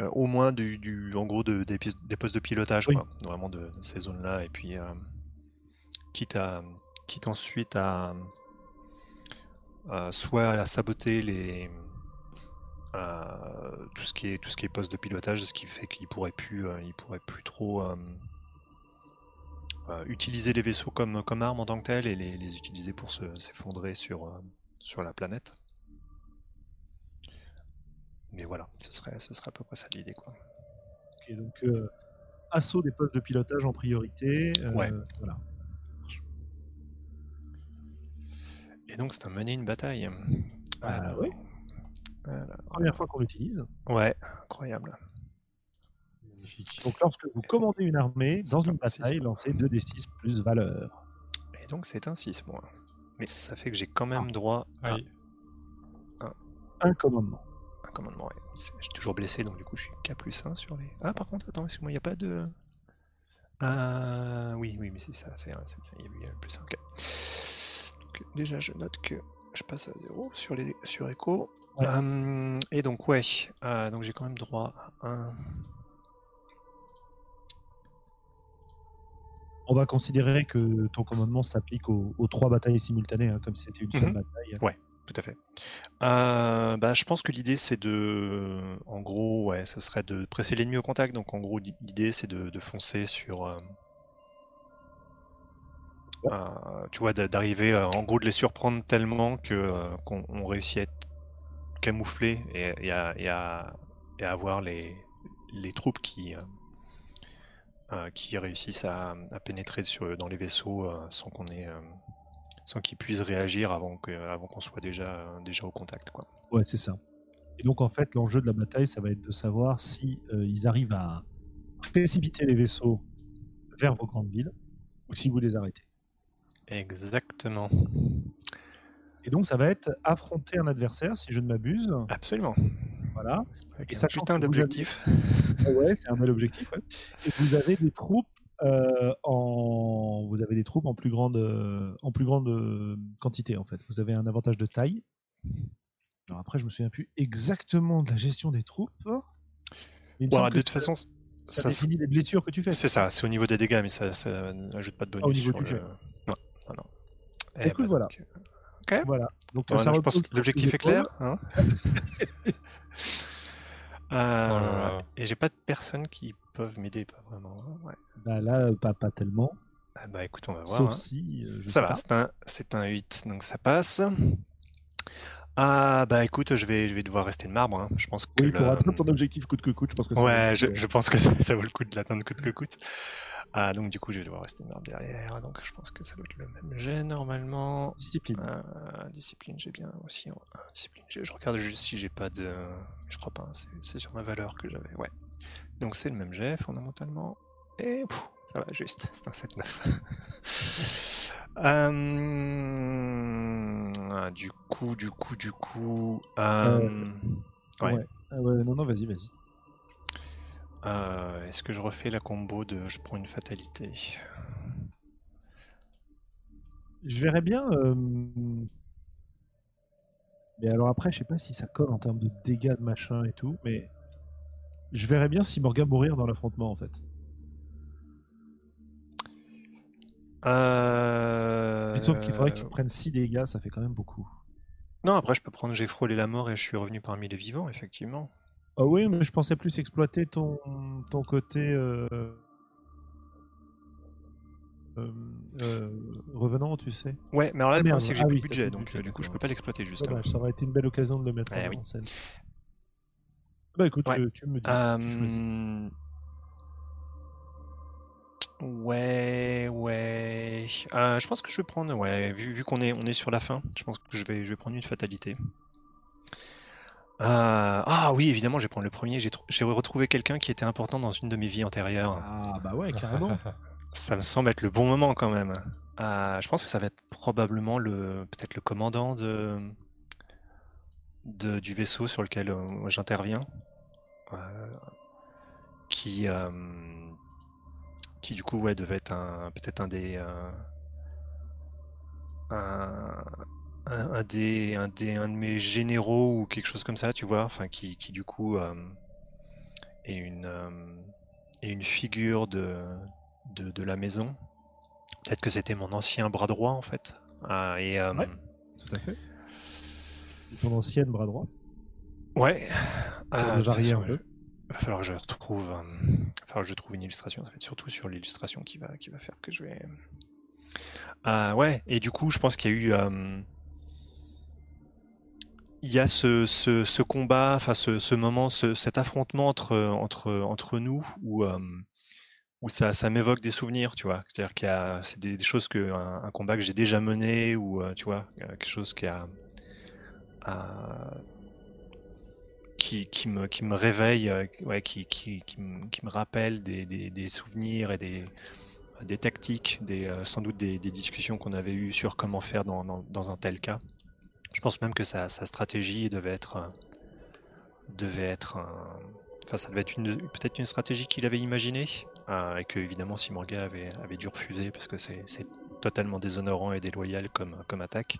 euh, au moins du, du- en gros de, des, pis- des postes de pilotage, Oui. quoi, vraiment de, de ces zones-là. Et puis, euh, quitte à, quitte ensuite à, à soit à saboter les, euh, tout ce qui est tout ce qui est poste de pilotage, ce qui fait qu'il pourrait plus, euh, il pourrait plus trop euh, euh, utiliser les vaisseaux comme, comme armes en tant que telles et les, les utiliser pour se- s'effondrer sur, euh, sur la planète. Mais voilà, ce serait, ce serait à peu près ça l'idée. Quoi. Ok, donc, euh, assaut des postes de pilotage en priorité. euh, Ouais. Voilà. Et donc c'est un mener une bataille. Ah, Alors, oui. alors, Première fois qu'on l'utilise. Ouais, incroyable. Magnifique. Donc, lorsque vous commandez une armée dans une un bataille, lancez 2d6 plus valeur. Et donc c'est un 6 mois. Mais ça fait que j'ai quand même droit à Aïe. Un commandement. un commandement. ouais. Je suis toujours blessé, donc du coup je suis K plus 1 sur les... Ah par contre, attends, excuse-moi, il n'y a pas de... Ah oui, oui, mais c'est ça, c'est bien, il y a plus 1, ok. Donc déjà je note que je passe à 0 sur, les, sur Echo. Hum, et donc ouais, euh, donc j'ai quand même droit à un... On va considérer que ton commandement s'applique aux, trois batailles simultanées, hein, comme si c'était une seule Mhm. bataille. Ouais, tout à fait. Euh, bah, je pense que l'idée c'est de, en gros, ouais, ce serait de presser l'ennemi au contact. Donc en gros, l'i- l'idée c'est de, de foncer sur, euh, euh, tu vois, d'a- d'arriver, euh, en gros, de les surprendre tellement que euh, qu'on on réussit à être camouflé et, à, et et avoir les, les troupes qui, euh, euh, qui réussissent à, pénétrer sur, dans les vaisseaux euh, sans qu'on ait, euh, sans qu'ils puissent réagir avant que, avant qu'on soit déjà, déjà au contact, quoi. Ouais, c'est ça. Et donc en fait, l'enjeu de la bataille, ça va être de savoir si euh, ils arrivent à précipiter les vaisseaux vers vos grandes villes ou si vous les arrêtez. Exactement. Et donc ça va être affronter un adversaire, si je ne m'abuse. Absolument. Voilà. Avec Et sachant putain d'objectif. Ah ouais, c'est un bel objectif. ouais. Et vous avez des troupes euh, en, vous avez des troupes en plus grande, en plus grande euh, quantité en fait. Vous avez un avantage de taille. Alors après, je me souviens plus exactement de la gestion des troupes. Mais de toute ça- façon, ça, ça, définit les blessures que tu fais. c'est ça, c'est au niveau des dégâts, mais ça, ça n'ajoute pas de bonus au niveau sur du le... jet. Non, non, non. Eh Écoute, bah, voilà. donc, euh, Voilà. Donc voilà, ça je pense que l'objectif est clair. hein. Oh Euh, là. et j'ai pas de personnes qui peuvent m'aider, pas vraiment. hein, Ouais. Bah là, euh, pas, pas tellement. Ah bah écoute, on va voir. Sauf hein. si, euh, je Ça sais va, c'est un, c'est un 8, donc ça passe. Ah bah écoute, je vais, je vais devoir rester de marbre. hein. Je pense que Oui, le- pour atteindre ton objectif coûte que coûte, je pense que ça Ouais, je, je pense que ça, ça vaut le coup de l'atteindre coûte que coûte. Ah, donc du coup, je vais devoir rester de marbre derrière. Donc je pense que ça doit être le même jet normalement. discipline. Euh, discipline, j'ai bien aussi. hein. Discipline, je, je regarde juste si j'ai pas de. Je crois pas, hein, c'est- c'est sur ma valeur que j'avais. Ouais. Donc c'est le même jet fondamentalement. Et pff, ça va juste, c'est un 7-9. Euh, du coup, du coup, du coup. euh, ouais. ouais. Ah ouais, non, non, vas-y, vas-y. Euh, Est-ce que je refais la combo de je prends une fatalité? Je verrais bien. euh, Mais alors après, je sais pas si ça colle en termes de dégâts de machin et tout, mais je verrais bien si Morgan mourir dans l'affrontement en fait. Euh... Mais Sauf qu'il faudrait qu'il prenne 6 dégâts, ça fait quand même beaucoup. Non, après je peux prendre j'ai frôlé la mort et je suis revenu parmi les vivants, effectivement. Ah oui, mais je pensais plus exploiter ton, ton côté euh, euh, euh, revenant, tu sais. Ouais, mais alors là, Ah, le problème c'est que j'ai Ah plus oui, de budget, donc budget, du coup je peux pas l'exploiter justement. Dommage, ça aurait été une belle occasion de le mettre Eh en, oui. scène. Bah écoute, Ouais. tu, tu me dis. tu choisis. Euh, Ouais, ouais. Euh, je pense que je vais prendre, ouais, vu, vu qu'on est, on est sur la fin, je pense que je vais, je vais prendre une fatalité. Euh, Ah oui, évidemment, je vais prendre le premier. J'ai tr- j'ai retrouvé quelqu'un qui était important dans une de mes vies antérieures. Ah bah ouais, carrément. Ça me semble être le bon moment quand même. Euh, je pense que ça va être probablement le, peut-être le commandant de, de- du vaisseau sur lequel j'interviens, qui, qui du coup ouais devait être un, peut-être un des, euh, un, un- un des, un des, un de mes généraux ou quelque chose comme ça, tu vois, enfin qui, qui du coup euh, est une, euh, est une figure de, de, de la maison. Peut-être que c'était mon ancien bras droit en fait. Ah, et euh, Ouais. Tout à fait. Ton ancienne bras droit. ouais. Ça Ah, varier un peu. Va falloir que je retrouve, euh, je trouve une illustration. Ça va être surtout sur l'illustration qui va, qui va faire que je vais. Ah ouais. Et du coup, je pense qu'il y a eu, euh, il y a ce, ce, combat, enfin ce, ce moment, ce- cet affrontement entre, entre, entre nous où, euh, où ça, ça m'évoque des souvenirs, tu vois. C'est-à-dire qu'il y a, c'est des, choses que un, combat que j'ai déjà mené ou euh, tu vois euh, quelque chose qui a- qui, me, réveille, euh, qui, me, rappelle des, souvenirs et des, tactiques, euh, sans doute des, discussions qu'on avait eues sur comment faire dans, un tel cas. Je pense même que sa, stratégie devait être, euh, enfin ça devait être peut-être une stratégie qu'il avait imaginée et que évidemment Simorga avait, avait dû refuser parce que c'est totalement déshonorant et déloyal comme, attaque,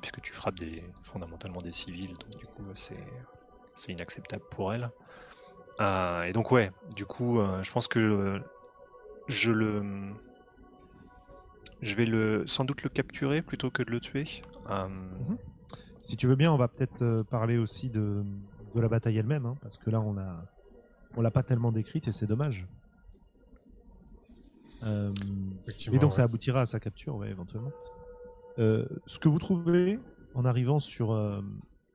puisque tu frappes fondamentalement des civils, donc du coup c'est c'est inacceptable pour elle. Euh, et donc ouais, du coup, euh, je pense que je le, Je vais le, sans doute le capturer plutôt que de le tuer. Euh, Mhm. Si tu veux bien, on va peut-être euh, parler aussi de, de la bataille elle-même, hein, parce que là, on a, on l'a pas tellement décrite et c'est dommage. Euh, et donc, ouais. ça aboutira à sa capture, ouais, éventuellement. Euh, ce que vous trouvez en arrivant sur, euh,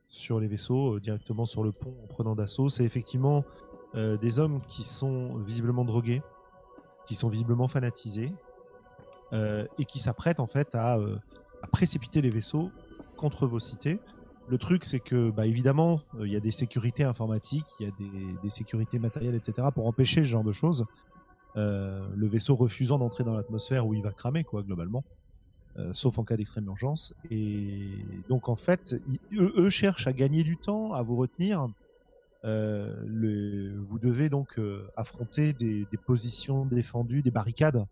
sur les vaisseaux, euh, directement sur le pont, en prenant d'assaut, c'est effectivement euh, des hommes qui sont visiblement drogués, qui sont visiblement fanatisés, euh, et qui s'apprêtent en fait à, précipiter les vaisseaux contre vos cités. Le truc, c'est que, bah, évidemment, il y a des sécurités informatiques, il y a des, sécurités matérielles, etc., pour empêcher ce genre de choses. Le vaisseau refusant d'entrer dans l'atmosphère où il va cramer, quoi, globalement. Euh, sauf en cas d'extrême urgence. Et donc, en fait, eux, cherchent à gagner du temps, à vous retenir. Euh, le- vous devez donc euh, affronter des, positions défendues, des barricades,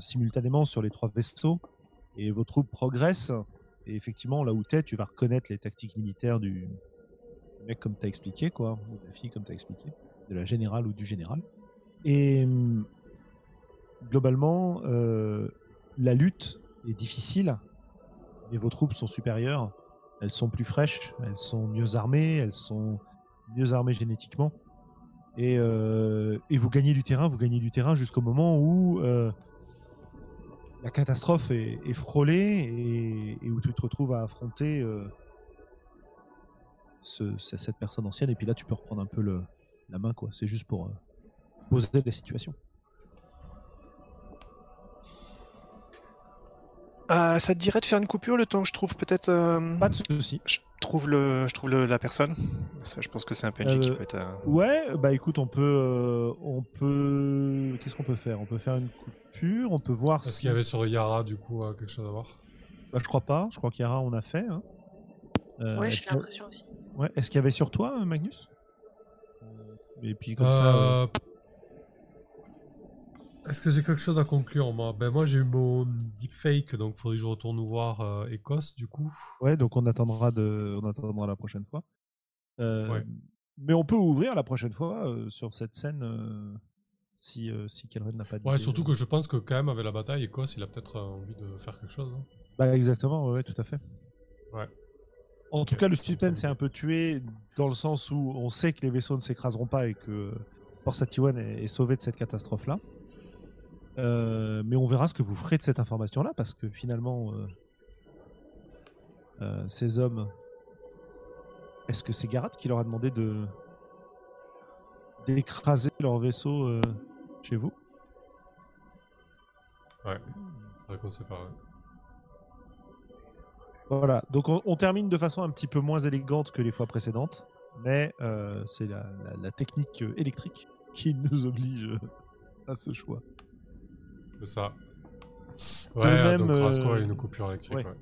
simultanément sur les trois vaisseaux. Et vos troupes progressent. Et effectivement, là où tu es, tu vas reconnaître les tactiques militaires du du mec comme tu as expliqué, quoi, ou de la fille comme tu as expliqué, de la générale ou du général. Et hum, globalement, la lutte est difficile, mais vos troupes sont supérieures. Elles sont plus fraîches, elles sont mieux armées, elles sont mieux armées génétiquement. Et, euh, vous gagnez du terrain, vous gagnez du terrain jusqu'au moment où euh, la catastrophe est, frôlée et, où tu te retrouves à affronter euh, ce- ce- cette personne ancienne. Et puis là, tu peux reprendre un peu la main, quoi. C'est juste pour poser la situation. Euh, ça te dirait de faire une coupure le temps que je trouve peut-être. euh, Pas de souci. Je trouve le, je trouve le- la personne. Ça, je pense que c'est un PNJ qui Euh, peut être. euh, Ouais, bah écoute, on peut, euh, on peut, qu'est-ce qu'on peut faire? On peut faire une coupure, on peut voir Est-ce si. qu'il y avait sur Yara, du coup, euh, quelque chose à voir? Bah, je crois pas. Je crois qu'Yara on a fait. Hein. Euh, Ouais, j'ai qu'il y a- l'impression aussi. ouais, est-ce qu'il y avait sur toi, Magnus? Et puis comme ça. Est-ce que j'ai quelque chose à conclure, moi? Ben moi, j'ai eu mon deepfake, donc faudrait que je retourne voir euh, Écosse, du coup. Ouais, donc on attendra de, on attendra la prochaine fois. Euh, Ouais. Mais on peut ouvrir la prochaine fois euh, sur cette scène euh, si si Kelren n'a pas dit. Ouais, surtout que je pense que quand même, avec la bataille, Écosse, il a peut-être envie de faire quelque chose. hein. Bah exactement, ouais, tout à fait. Ouais. En tout cas, le suspense semble est un peu tué dans le sens où on sait que les vaisseaux ne s'écraseront pas et que Port Satiwan est, est sauvé de cette catastrophe-là. Euh, mais on verra ce que vous ferez de cette information-là parce que finalement, euh, euh, ces hommes, est-ce que c'est Garat qui leur a demandé de d'écraser leur vaisseau chez vous? Ouais, c'est vrai qu'on sait pas. Voilà, donc on, on termine de façon un petit peu moins élégante que les fois précédentes, mais c'est la, la- la technique électrique qui nous oblige à ce choix. C'est ça. Ouais, même, donc Rasco a euh, une coupure électrique. ouais. ouais.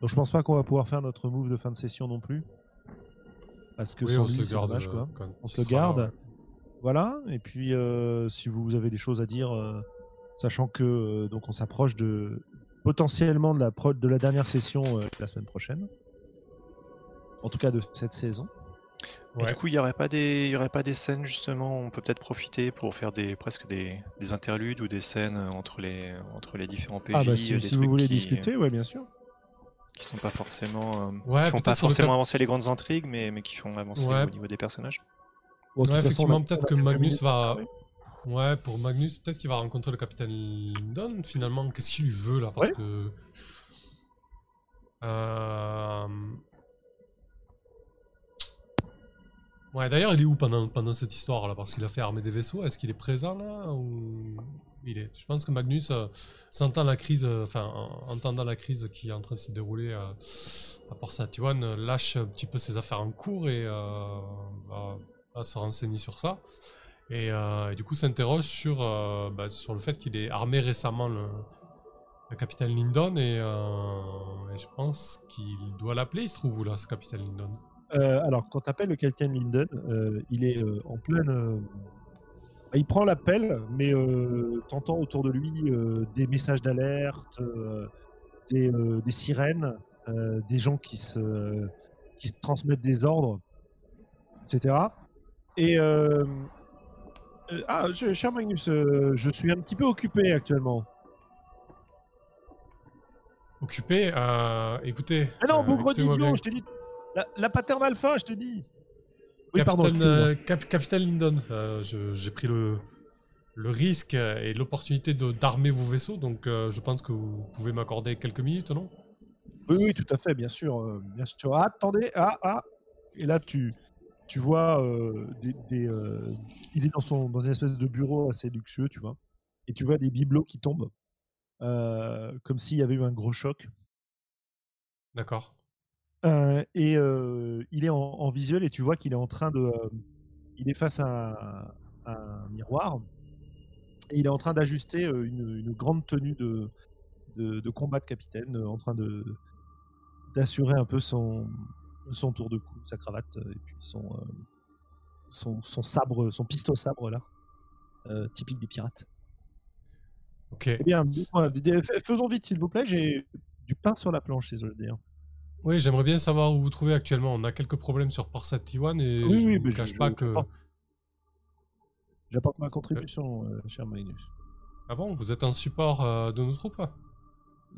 Donc je pense pas qu'on va pouvoir faire notre move de fin de session non plus, parce que Oui, sans on lui, c'est dommage, euh, quoi. On se le sera là, garde. ouais. Voilà, et puis euh, si vous avez des choses à dire, euh, sachant que euh, donc on s'approche de potentiellement de la, pro- de la dernière session euh, la semaine prochaine, en tout cas de cette saison. Et Ouais. Du coup, il n'y aurait pas des, il y aurait pas des scènes justement. où On peut peut-être profiter pour faire des presque des, des interludes ou des scènes euh, entre les entre les différents PJ. ah bah euh, si, des si vous voulez qui, discuter, ouais bien sûr. qui sont pas forcément, euh, Ouais, qui font pas le forcément avancer les grandes intrigues, mais mais qui font avancer Ouais. au niveau des personnages. Bon, Ouais, effectivement, peut-être que Magnus va. ouais. Ouais, pour Magnus, peut-être qu'il va rencontrer le capitaine Lindon finalement. Qu'est-ce qu'il lui veut là Parce Ouais. que. Euh... Ouais, d'ailleurs, il est où pendant, pendant cette histoire là Parce qu'il a fait armer des vaisseaux. Est-ce qu'il est présent là il est? Je pense que Magnus, euh, la crise, euh, enfin, en- entendant la crise qui est en train de se dérouler euh, à Port Satiwan, euh, lâche un petit peu ses affaires en cours et va, se renseigner sur ça. Et, du coup s'interroge sur, bah, sur le fait qu'il ait armé récemment le, capitaine Lindon et je pense qu'il doit l'appeler, il se trouve où là ce capitaine Lindon Euh, alors, quand tu appelles le capitaine Linden, euh, il est euh, en pleine. il prend l'appel, mais t'entends autour de lui des messages d'alerte, des, des sirènes, des gens qui se, qui se transmettent des ordres, etc. Et. ah, cher Magnus, je suis un petit peu occupé actuellement. Occupé à écoutez. Ah non, écoutez-moi idiot, je t'ai dit. La, la pattern alpha, je t'ai dit. Oui, pardon. Capitaine, excuse-moi. euh, Cap- Capitaine Lyndon, euh, j'ai pris le, le risque et l'opportunité d'armer vos vaisseaux, donc euh, je pense que vous pouvez m'accorder quelques minutes, non? Oui, oui, tout à fait, bien sûr. bien sûr. Ah, attendez, ah, ah. Et là, tu, tu vois, des, des, il est dans, son, dans une espèce de bureau assez luxueux, tu vois. Et tu vois des bibelots qui tombent, comme s'il y avait eu un gros choc. D'accord. Euh, et euh, il est en, en visuel et tu vois qu'il est en train de. euh, il est face à, un- à un miroir et il est en train d'ajuster une, une grande tenue de, de, de combat de capitaine, en train de d'assurer un peu son, son tour de cou, sa cravate et puis son, son, son sabre, son pistolet sabre là, typique des pirates. Ok. Eh bien, faisons vite s'il vous plaît, j'ai du pain sur la planche, désolé de dire. Oui, j'aimerais bien savoir où vous vous trouvez actuellement. On a quelques problèmes sur Perception et Oui, je ne cache je- pas je- que. j'apporte- ma contribution, euh, cher Magnus. Ah bon, vous êtes un support euh, de nos troupes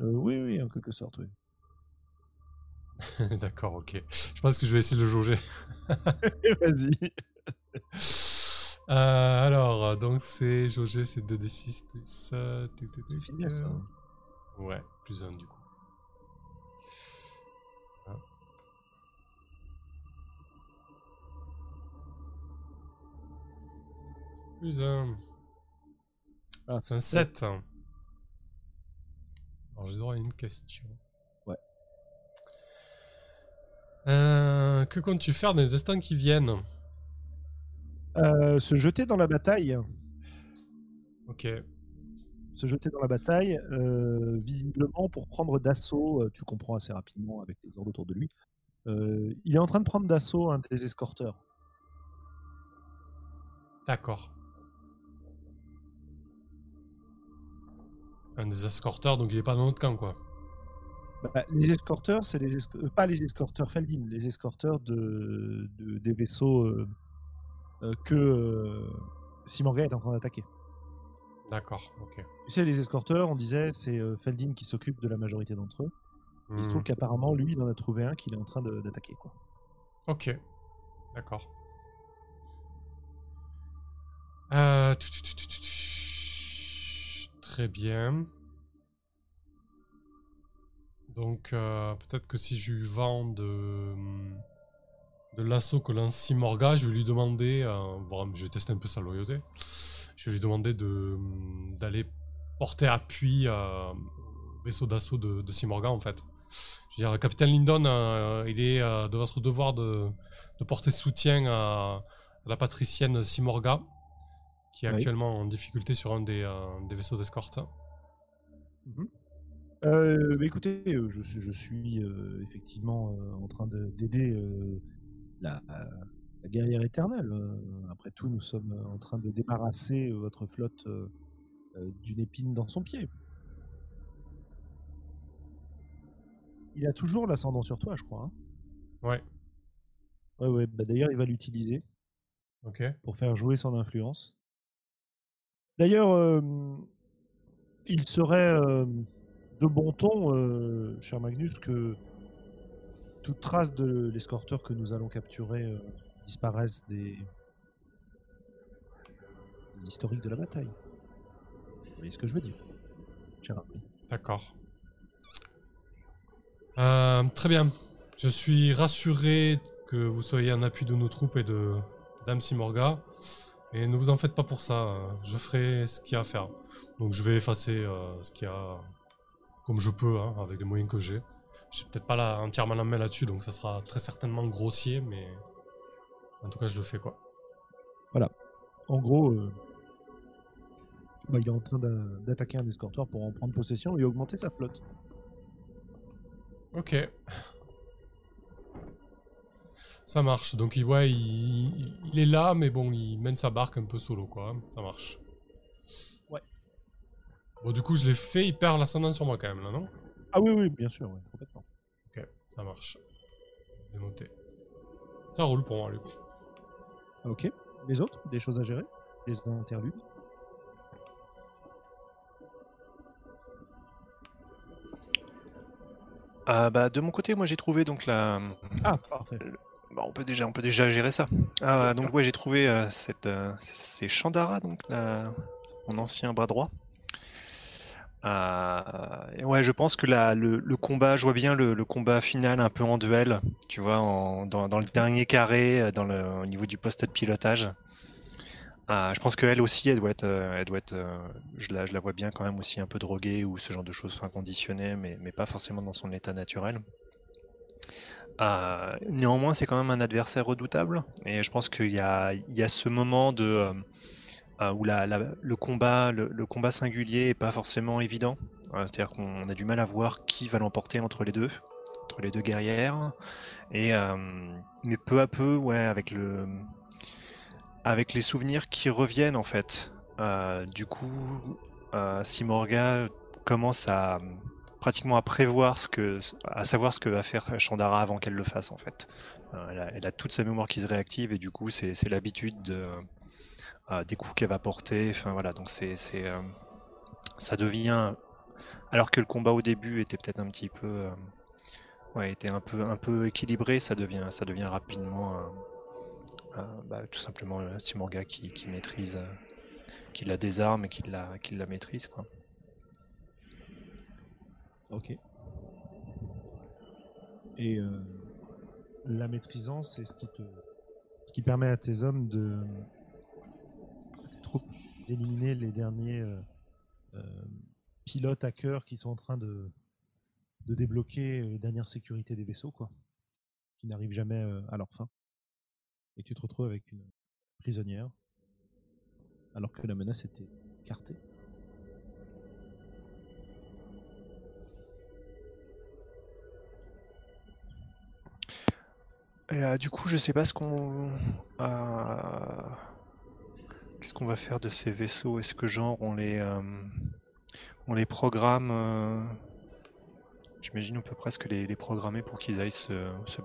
Euh, oui, oui, en quelque sorte, oui. D'accord, ok. Je pense que je vais essayer de le jauger. Vas-y. Euh, alors, euh, donc c'est jauger, c'est 2d6 plus. Euh, C'est fini, ça. euh, Ouais, plus 1 du coup. Plus 1. Ah, C'est un 7. Alors j'ai droit à une question. Ouais. Euh, que comptes-tu faire dans les instants qui viennent? Euh, se jeter dans la bataille. Ok. Se jeter dans la bataille, euh, visiblement pour prendre d'assaut, euh, tu comprends assez rapidement avec les ordres autour de lui. euh, il est en train de prendre d'assaut un des escorteurs. D'accord. Un des escorteurs, donc il est pas dans notre camp, quoi. Bah, les escorteurs, c'est les esc- euh, pas les escorteurs Feldin, les escorteurs de, de- des vaisseaux euh, euh, que Simorga est en train d'attaquer. D'accord, ok. Tu sais, les escorteurs, on disait, c'est Feldin qui s'occupe de la majorité d'entre eux. Il se Hmm, trouve qu'apparemment, lui, il en a trouvé un qu'il est en train d'attaquer. quoi. Ok. D'accord. Euh, tu- tu- tu- Très bien. Donc, euh, peut-être que si je lui vends de, de l'assaut que lance Simorga, je vais lui demander, euh, bon, je vais tester un peu sa loyauté, je vais lui demander de d'aller porter appui euh, au vaisseau d'assaut de, de Simorga, en fait. Je veux dire, capitaine Lyndon, euh, il est de votre devoir de, de porter soutien à la patricienne Simorga, qui est Oui. actuellement en difficulté sur un des, euh, des vaisseaux d'escorte. Euh, bah, écoutez, euh, je, suis- je suis euh, effectivement euh, en train de- d'aider euh, la, la guerrière éternelle. Euh, après tout, nous sommes euh, en train de débarrasser euh, votre flotte euh, euh, d'une épine dans son pied. Il a toujours l'ascendant sur toi, je crois. hein. Ouais, Ouais, ouais. bah, D'ailleurs, il va l'utiliser ok. pour faire jouer son influence. D'ailleurs, il serait de bon ton, cher Magnus, que toute trace de l'escorteur que nous allons capturer disparaisse des... des historiques de la bataille. Vous voyez ce que je veux dire, D'accord. Très bien. Je suis rassuré que vous soyez en appui de nos troupes et de Dame Simorga. Et ne vous en faites pas pour ça. euh, Je ferai ce qu'il y a à faire. Donc je vais effacer euh, ce qu'il y a comme je peux, hein, avec les moyens que j'ai. J'ai peut-être pas la, entièrement la main là-dessus, donc ça sera très certainement grossier, mais en tout cas je le fais quoi. En gros, euh, bah, il est en train d'a- d'attaquer un escorteur pour en prendre possession et augmenter sa flotte. Ok. Ça marche. Donc il, ouais, il, il- est là, mais bon, il mène sa barque un peu solo, quoi. Ça marche. Ouais. Bon, du coup, je l'ai fait, il perd l'ascendant sur moi quand même, là, non? Ah oui, oui, bien sûr, ouais, complètement. Ok, ça marche. Bien noté. Ça roule pour moi, du coup. Ok. Les autres, des choses à gérer? Des interludes? Ah bah de mon côté, moi j'ai trouvé donc la. Ah, parfait. Bah, on peut déjà, on peut déjà gérer ça. Ah, donc ouais, j'ai trouvé euh, cette, euh, c'est Chandara donc mon ancien bras droit. Euh, ouais, je pense que la, le, combat, je vois bien le, combat final un peu en duel, tu vois, dans, le dernier carré, dans le, au niveau du poste de pilotage. je pense qu'elle aussi, elle doit être, elle doit être je, la, je la vois bien quand même aussi un peu droguée ou ce genre de choses, enfin conditionnée, mais, mais pas forcément dans son état naturel. Néanmoins, c'est quand même un adversaire redoutable, et je pense qu'il y y a ce moment de euh, où le, combat, le, combat singulier est pas forcément évident. Euh, c'est-à-dire qu'on a du mal à voir qui va l'emporter entre les deux, entre les deux guerrières. Euh, mais peu à peu, avec, avec les souvenirs qui reviennent en fait, du coup, Simorga commence à pratiquement à prévoir ce que, à savoir ce que va faire Chandara avant qu'elle le fasse en fait. Elle a, elle, a, toute sa mémoire qui se réactive et du coup c'est l'habitude de, des coups qu'elle va porter. Enfin voilà, donc c'est, euh, ça devient. Alors que le combat au début était peut-être un petit peu, euh, ouais, était un peu, un peu équilibré, ça devient, ça devient rapidement, euh, bah, tout simplement Simorga qui, qui maîtrise, qui la désarme et qui la, qui la maîtrise quoi. Ok. Et la maîtrisant, c'est ce qui te, ce qui permet à tes hommes de d'éliminer les derniers euh, euh, pilotes hackers qui sont en train de, de débloquer les dernières sécurités des vaisseaux, quoi, qui n'arrivent jamais euh, à leur fin. Et tu te retrouves avec une prisonnière, alors que la menace était cartée. Et, du coup, je sais pas ce qu'on. Qu'est-ce qu'on va faire de ces vaisseaux Est-ce que genre on les, euh, on les programme euh, J'imagine on peut presque les, programmer pour qu'ils aillent se,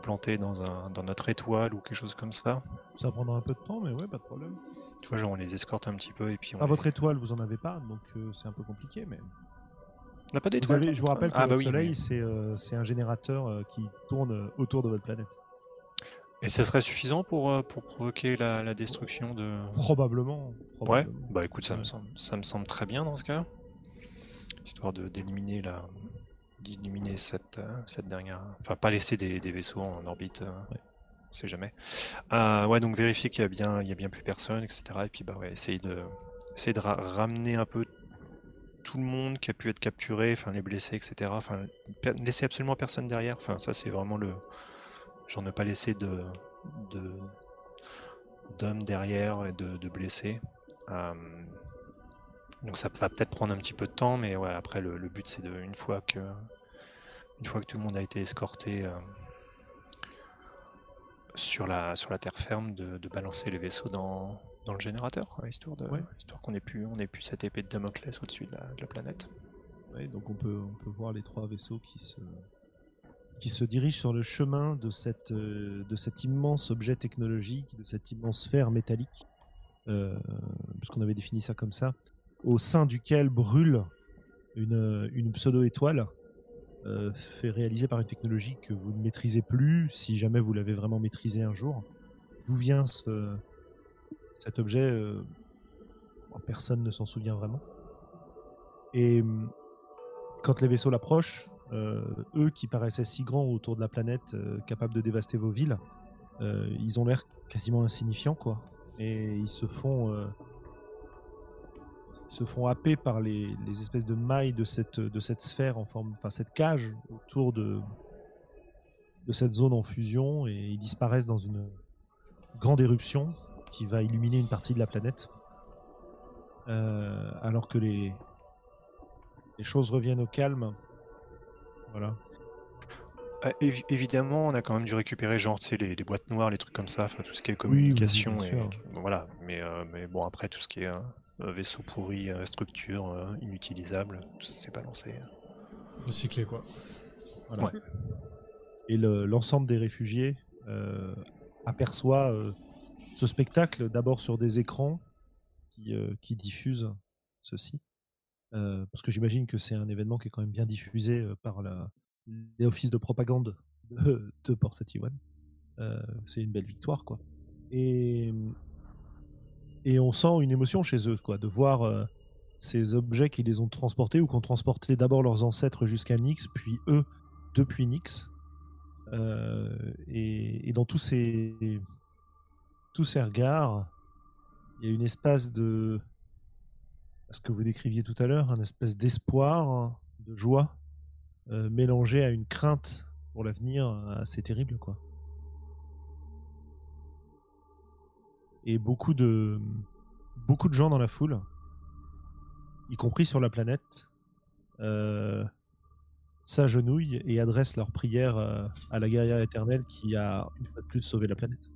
planter dans, un, dans notre étoile ou quelque chose comme ça. Ça prendra un peu de temps, mais ouais, pas de problème. Tu vois, genre on les escorte un petit peu et puis on. À votre étoile, vous en avez pas, donc euh, c'est un peu compliqué, mais. On n'a pas d'étoile. Je vous rappelle que ah, le bah Soleil, c'est un générateur qui tourne autour de votre planète. Et ça serait suffisant pour, euh, pour provoquer la, destruction de. Probablement, Ouais, bah écoute, ça, me semble, ça me semble très bien dans ce cas. Histoire d'éliminer la d'éliminer cette, euh, cette dernière. Enfin, pas laisser des, vaisseaux en orbite, euh, c'est jamais. ouais, donc vérifier qu'il y, a bien, il y a bien plus personne, etc. Et puis, bah ouais, essayer de, essayer de ramener un peu tout le monde qui a pu être capturé, enfin les blessés, etc. Enfin, laisser absolument personne derrière. Enfin, ça, c'est vraiment le J'en ai pas laissé de, d'hommes derrière et de, blessés. donc ça va peut-être prendre un petit peu de temps, mais ouais, après le, but c'est de une fois que une fois que tout le monde a été escorté sur la sur la terre ferme, de, balancer les vaisseaux dans, dans le générateur, histoire de histoire qu'on ait plus on ait plus cette épée de Damoclès au-dessus de la, planète. Ouais, donc on peut on peut voir les trois vaisseaux qui se qui se dirige sur le chemin euh, de cet immense objet technologique, de cette immense sphère métallique, euh, puisqu'on avait défini ça comme ça, au sein duquel brûle une, pseudo-étoile, euh, fait réaliser par une technologie que vous ne maîtrisez plus, si jamais vous l'avez vraiment maîtrisé un jour. D'où vient ce, cet objet Personne ne s'en souvient vraiment. Et quand les vaisseaux l'approchent, eux qui paraissaient si grands autour de la planète, euh, capables de dévaster vos villes, euh, ils ont l'air quasiment insignifiants, quoi. Et ils se font, se font happer par les, espèces de mailles de cette, de cette sphère en forme, enfin cette cage autour de, de cette zone en fusion et ils disparaissent dans une grande éruption qui va illuminer une partie de la planète. alors que les, les choses reviennent au calme voilà. Ah, évidemment, on a quand même dû récupérer genre, tu sais, les, boîtes noires, les trucs comme ça, enfin tout ce qui est communication. et, voilà, mais, euh, mais bon, après, tout ce qui est euh, vaisseau pourri, euh, structure inutilisable, c'est balancé. Recyclé, quoi. Voilà. Et l'ensemble des réfugiés aperçoit ce spectacle d'abord sur des écrans qui, qui diffusent ceci. Euh, parce que j'imagine que c'est un événement qui est quand même bien diffusé par la, les offices de propagande de, de Port Satiwan. Euh, c'est une belle victoire, quoi. Et, et on sent une émotion chez eux, quoi, de voir euh, ces objets qui les ont transportés ou qui ont transporté d'abord leurs ancêtres jusqu'à Nyx, puis eux depuis. Euh, et, dans tous ces regards, il y a une espèce de. Ce que vous décriviez tout à l'heure, un espèce d'espoir, de joie, euh, mélangé à une crainte pour l'avenir assez terrible, quoi. Et beaucoup de, beaucoup de gens dans la foule, y compris sur la planète, euh, s'agenouillent et adressent leurs prières euh, à la guerrière éternelle qui a une fois de plus sauvé la planète.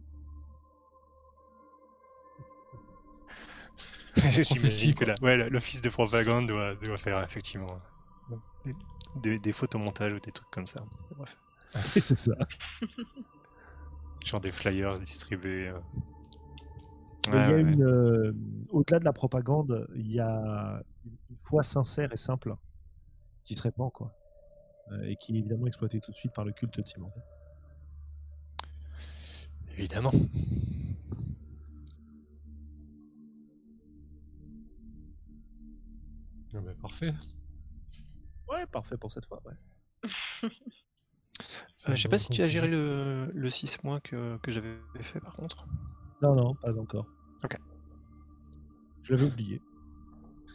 J'imagine que ouais, l'office de propagande doit, doit faire effectivement des, des, photomontages ou des trucs comme ça. Bref. c'est ça. Genre des flyers distribués. euh. Ouais, ouais, euh, au-delà de la propagande, il y a une foi sincère et simple qui se répand, quoi. Euh, et qui est évidemment exploitée tout de suite par le culte de Timon. Évidemment. Ah bah, parfait. Ouais, parfait pour cette fois. Ouais. Euh, je sais pas si tu as géré le, le 6 mois que, que j'avais fait par contre. Non, non, pas encore. Ok. Je l'avais oublié.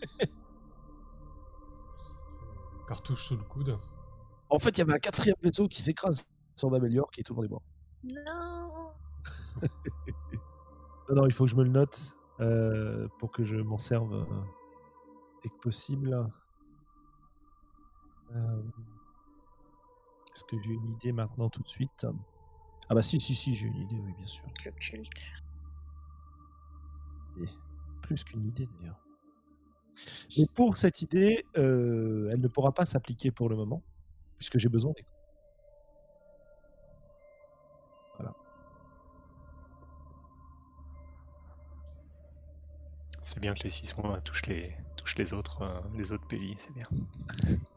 Cartouche sous le coude. En fait, il y avait un quatrième vaisseau qui s'écrase sur Babelior qui est tout le monde est mort. Non. Non, non, il faut que je me le note euh, pour que je m'en serve euh, dès que possible. Euh, Est-ce que j'ai une idée maintenant tout de suite? Ah bah si, si, si, j'ai une idée, oui, bien sûr. Le culte. Et plus qu'une idée d'ailleurs. Mais pour cette idée, euh, elle ne pourra pas s'appliquer pour le moment, puisque j'ai besoin des C'est bien que les 6 mois touchent les, les, autres, euh, les autres pays, c'est bien.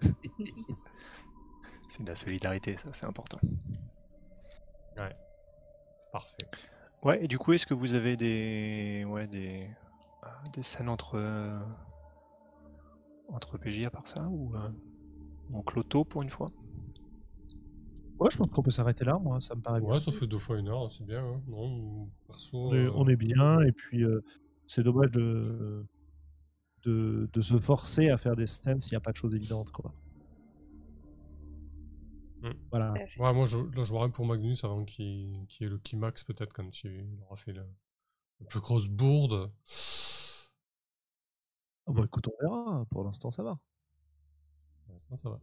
c'est de la solidarité, ça, c'est important. Ouais. C'est parfait. Ouais, et du coup, est-ce que vous avez des, ouais, des, ah, des scènes entre, euh, entre PJ à part ça Ou euh, en cloto pour une fois? Ouais, je pense qu'on peut s'arrêter là, moi, ça me paraît bien. Ouais, ça fait deux fois une heure, c'est bien. hein. Non, perso. On est, euh, on est bien, et puis euh, c'est dommage de, de, de se forcer à faire des scènes s'il n'y a pas de choses évidentes, quoi. Mm. Voilà. Ouais, moi, je, là, je vois rien pour Magnus avant qu'il y ait le climax, peut-être, quand il aura fait la, la plus grosse bourde. Ah bah, écoute, on verra. Pour l'instant, ça va. Ouais, Ça, ça va.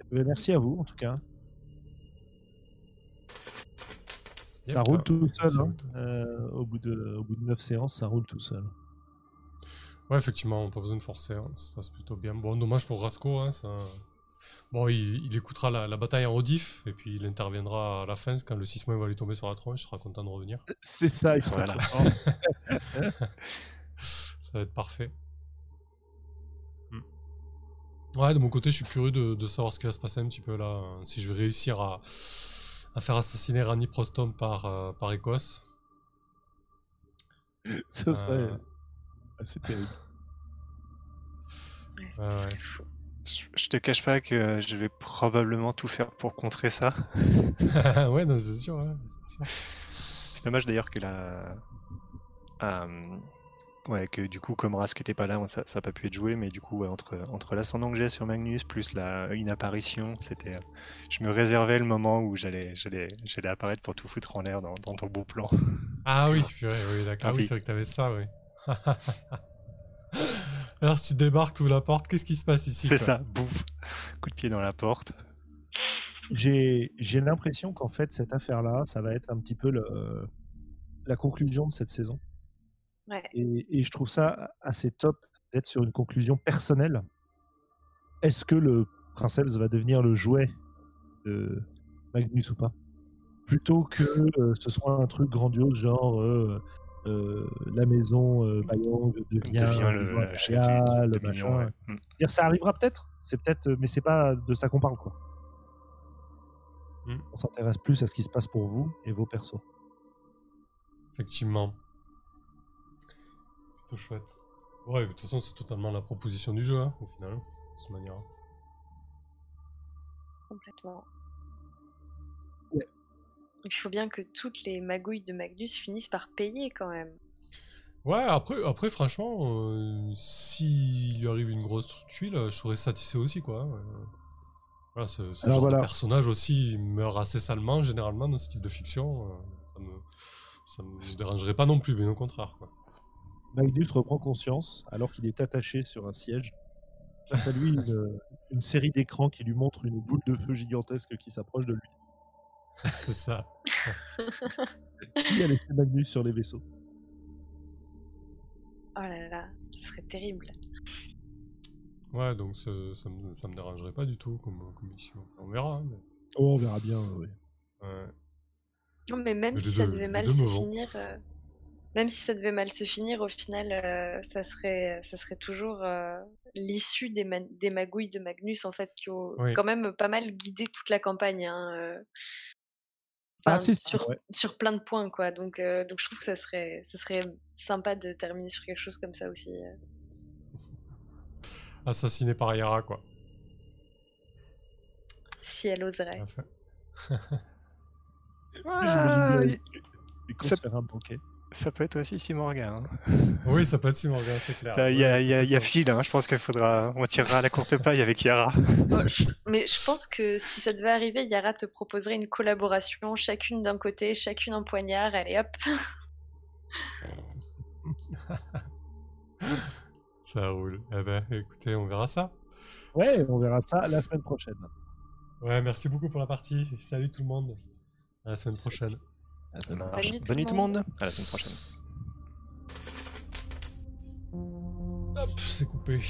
Eh ben, merci à vous, en tout cas. Ça roule tout seul. hein. Euh, au, bout de, au bout de 9 séances, ça roule tout seul. Ouais, effectivement, on n'a pas besoin de forcer, hein, ça se passe plutôt bien. Bon, dommage pour Rasco, hein, ça... Bon, il, il écoutera la, la bataille en rediff, et puis il interviendra à la fin, quand le 6 mois va lui tomber sur la tronche, il sera content de revenir. C'est ça, il sera Voilà. content. Ça va être parfait. Hmm. Ouais, de mon côté, je suis curieux de, de savoir ce qui va se passer un petit peu là. Si je vais réussir à, à faire assassiner Rani Prostom par, euh, par Écosse. Ce serait Euh, assez terrible. Ouais, Ouais, c'est ouais. fou. je, je te cache pas que je vais probablement tout faire pour contrer ça. ouais, non, c'est sûr, ouais. C'est dommage d'ailleurs que la. euh, ouais, que du coup, comme Rask était pas là, ça n'a pas pu être joué, mais du coup, ouais, entre, entre l'ascendant que j'ai sur Magnus, plus la, une apparition, c'était. euh, je me réservais le moment où j'allais j'allais j'allais apparaître pour tout foutre en l'air dans, dans ton beau plan. Ah oui, purée, oui, d'accord. Ah oui, c'est vrai que t'avais ça, oui. Alors, si tu débarques, ouvres la porte, qu'est-ce qui se passe ici C'est ça, bouf, coup de pied dans la porte. J'ai j'ai l'impression qu'en fait, cette affaire-là, ça va être un petit peu le, la conclusion de cette saison. Ouais. Et, et je trouve ça assez top d'être sur une conclusion personnelle. Est-ce que le Prince Elves va devenir le jouet de Magnus ou pas? Plutôt que euh, ce soit un truc grandiose, genre euh, euh, la maison euh, Bayang devient, Devient le- ouais. Mm. Dire, ça arrivera peut-être, c'est peut-être, mais c'est pas de ça qu'on parle quoi. Mm. On s'intéresse plus à ce qui se passe pour vous et vos persos. Effectivement. Plutôt chouette. Ouais, de toute façon, c'est totalement la proposition du jeu, hein, au final, de cette manière. Complètement. Ouais. Il faut bien que toutes les magouilles de Magnus finissent par payer quand même. Ouais, après, après franchement, euh, s'il lui arrive une grosse tuile, je serais satisfait aussi, quoi. Euh, voilà, ce, genre voilà. de personnage aussi meurt assez salement, généralement, dans ce type de fiction. euh, ça me, ça me dérangerait pas non plus, bien au contraire, quoi. Magnus reprend conscience alors qu'il est attaché sur un siège. Face à lui, une, une série d'écrans qui lui montrent une boule de feu gigantesque qui s'approche de lui. c'est ça. Qui a laissé Magnus sur les vaisseaux? Oh là là, ce serait terrible. Ouais, donc ça, ça, me, ça me dérangerait pas du tout comme, comme mission. On verra, mais... Oh, on verra bien. ouais. Non, mais même Mais si ça devait mal se finir, euh, même si ça devait mal se finir, au final, euh, ça serait, ça serait toujours euh, l'issue des, ma- des magouilles de Magnus en fait qui ont Oui. quand même pas mal guidé toute la campagne. hein, euh. Ah, Enfin, si, sur, ouais. sur plein de points quoi. Donc, euh, donc je trouve que ça serait, ça serait sympa de terminer sur quelque chose comme ça aussi. Assassiné par Yara, quoi. si elle oserait. J'imagine se faire un banquet. Ça peut être aussi Simorga. Hein. Oui, ça peut être Simon, c'est clair. Il y a, il y a- il y a Ouais, Phil, hein, je pense qu'il faudra. On tirera la courte paille avec Yara. Je- mais je pense que si ça devait arriver, Yara te proposerait une collaboration, chacune d'un côté, chacune un poignard, allez hop. Ça roule. Eh ben, écoutez, on verra ça. Ouais, on verra ça la semaine prochaine. Ouais, merci beaucoup pour la partie. Salut tout le monde. À la semaine prochaine. Ça marche. nuit, Bonne le nuit tout le monde. monde. À la semaine prochaine. Hop, c'est coupé.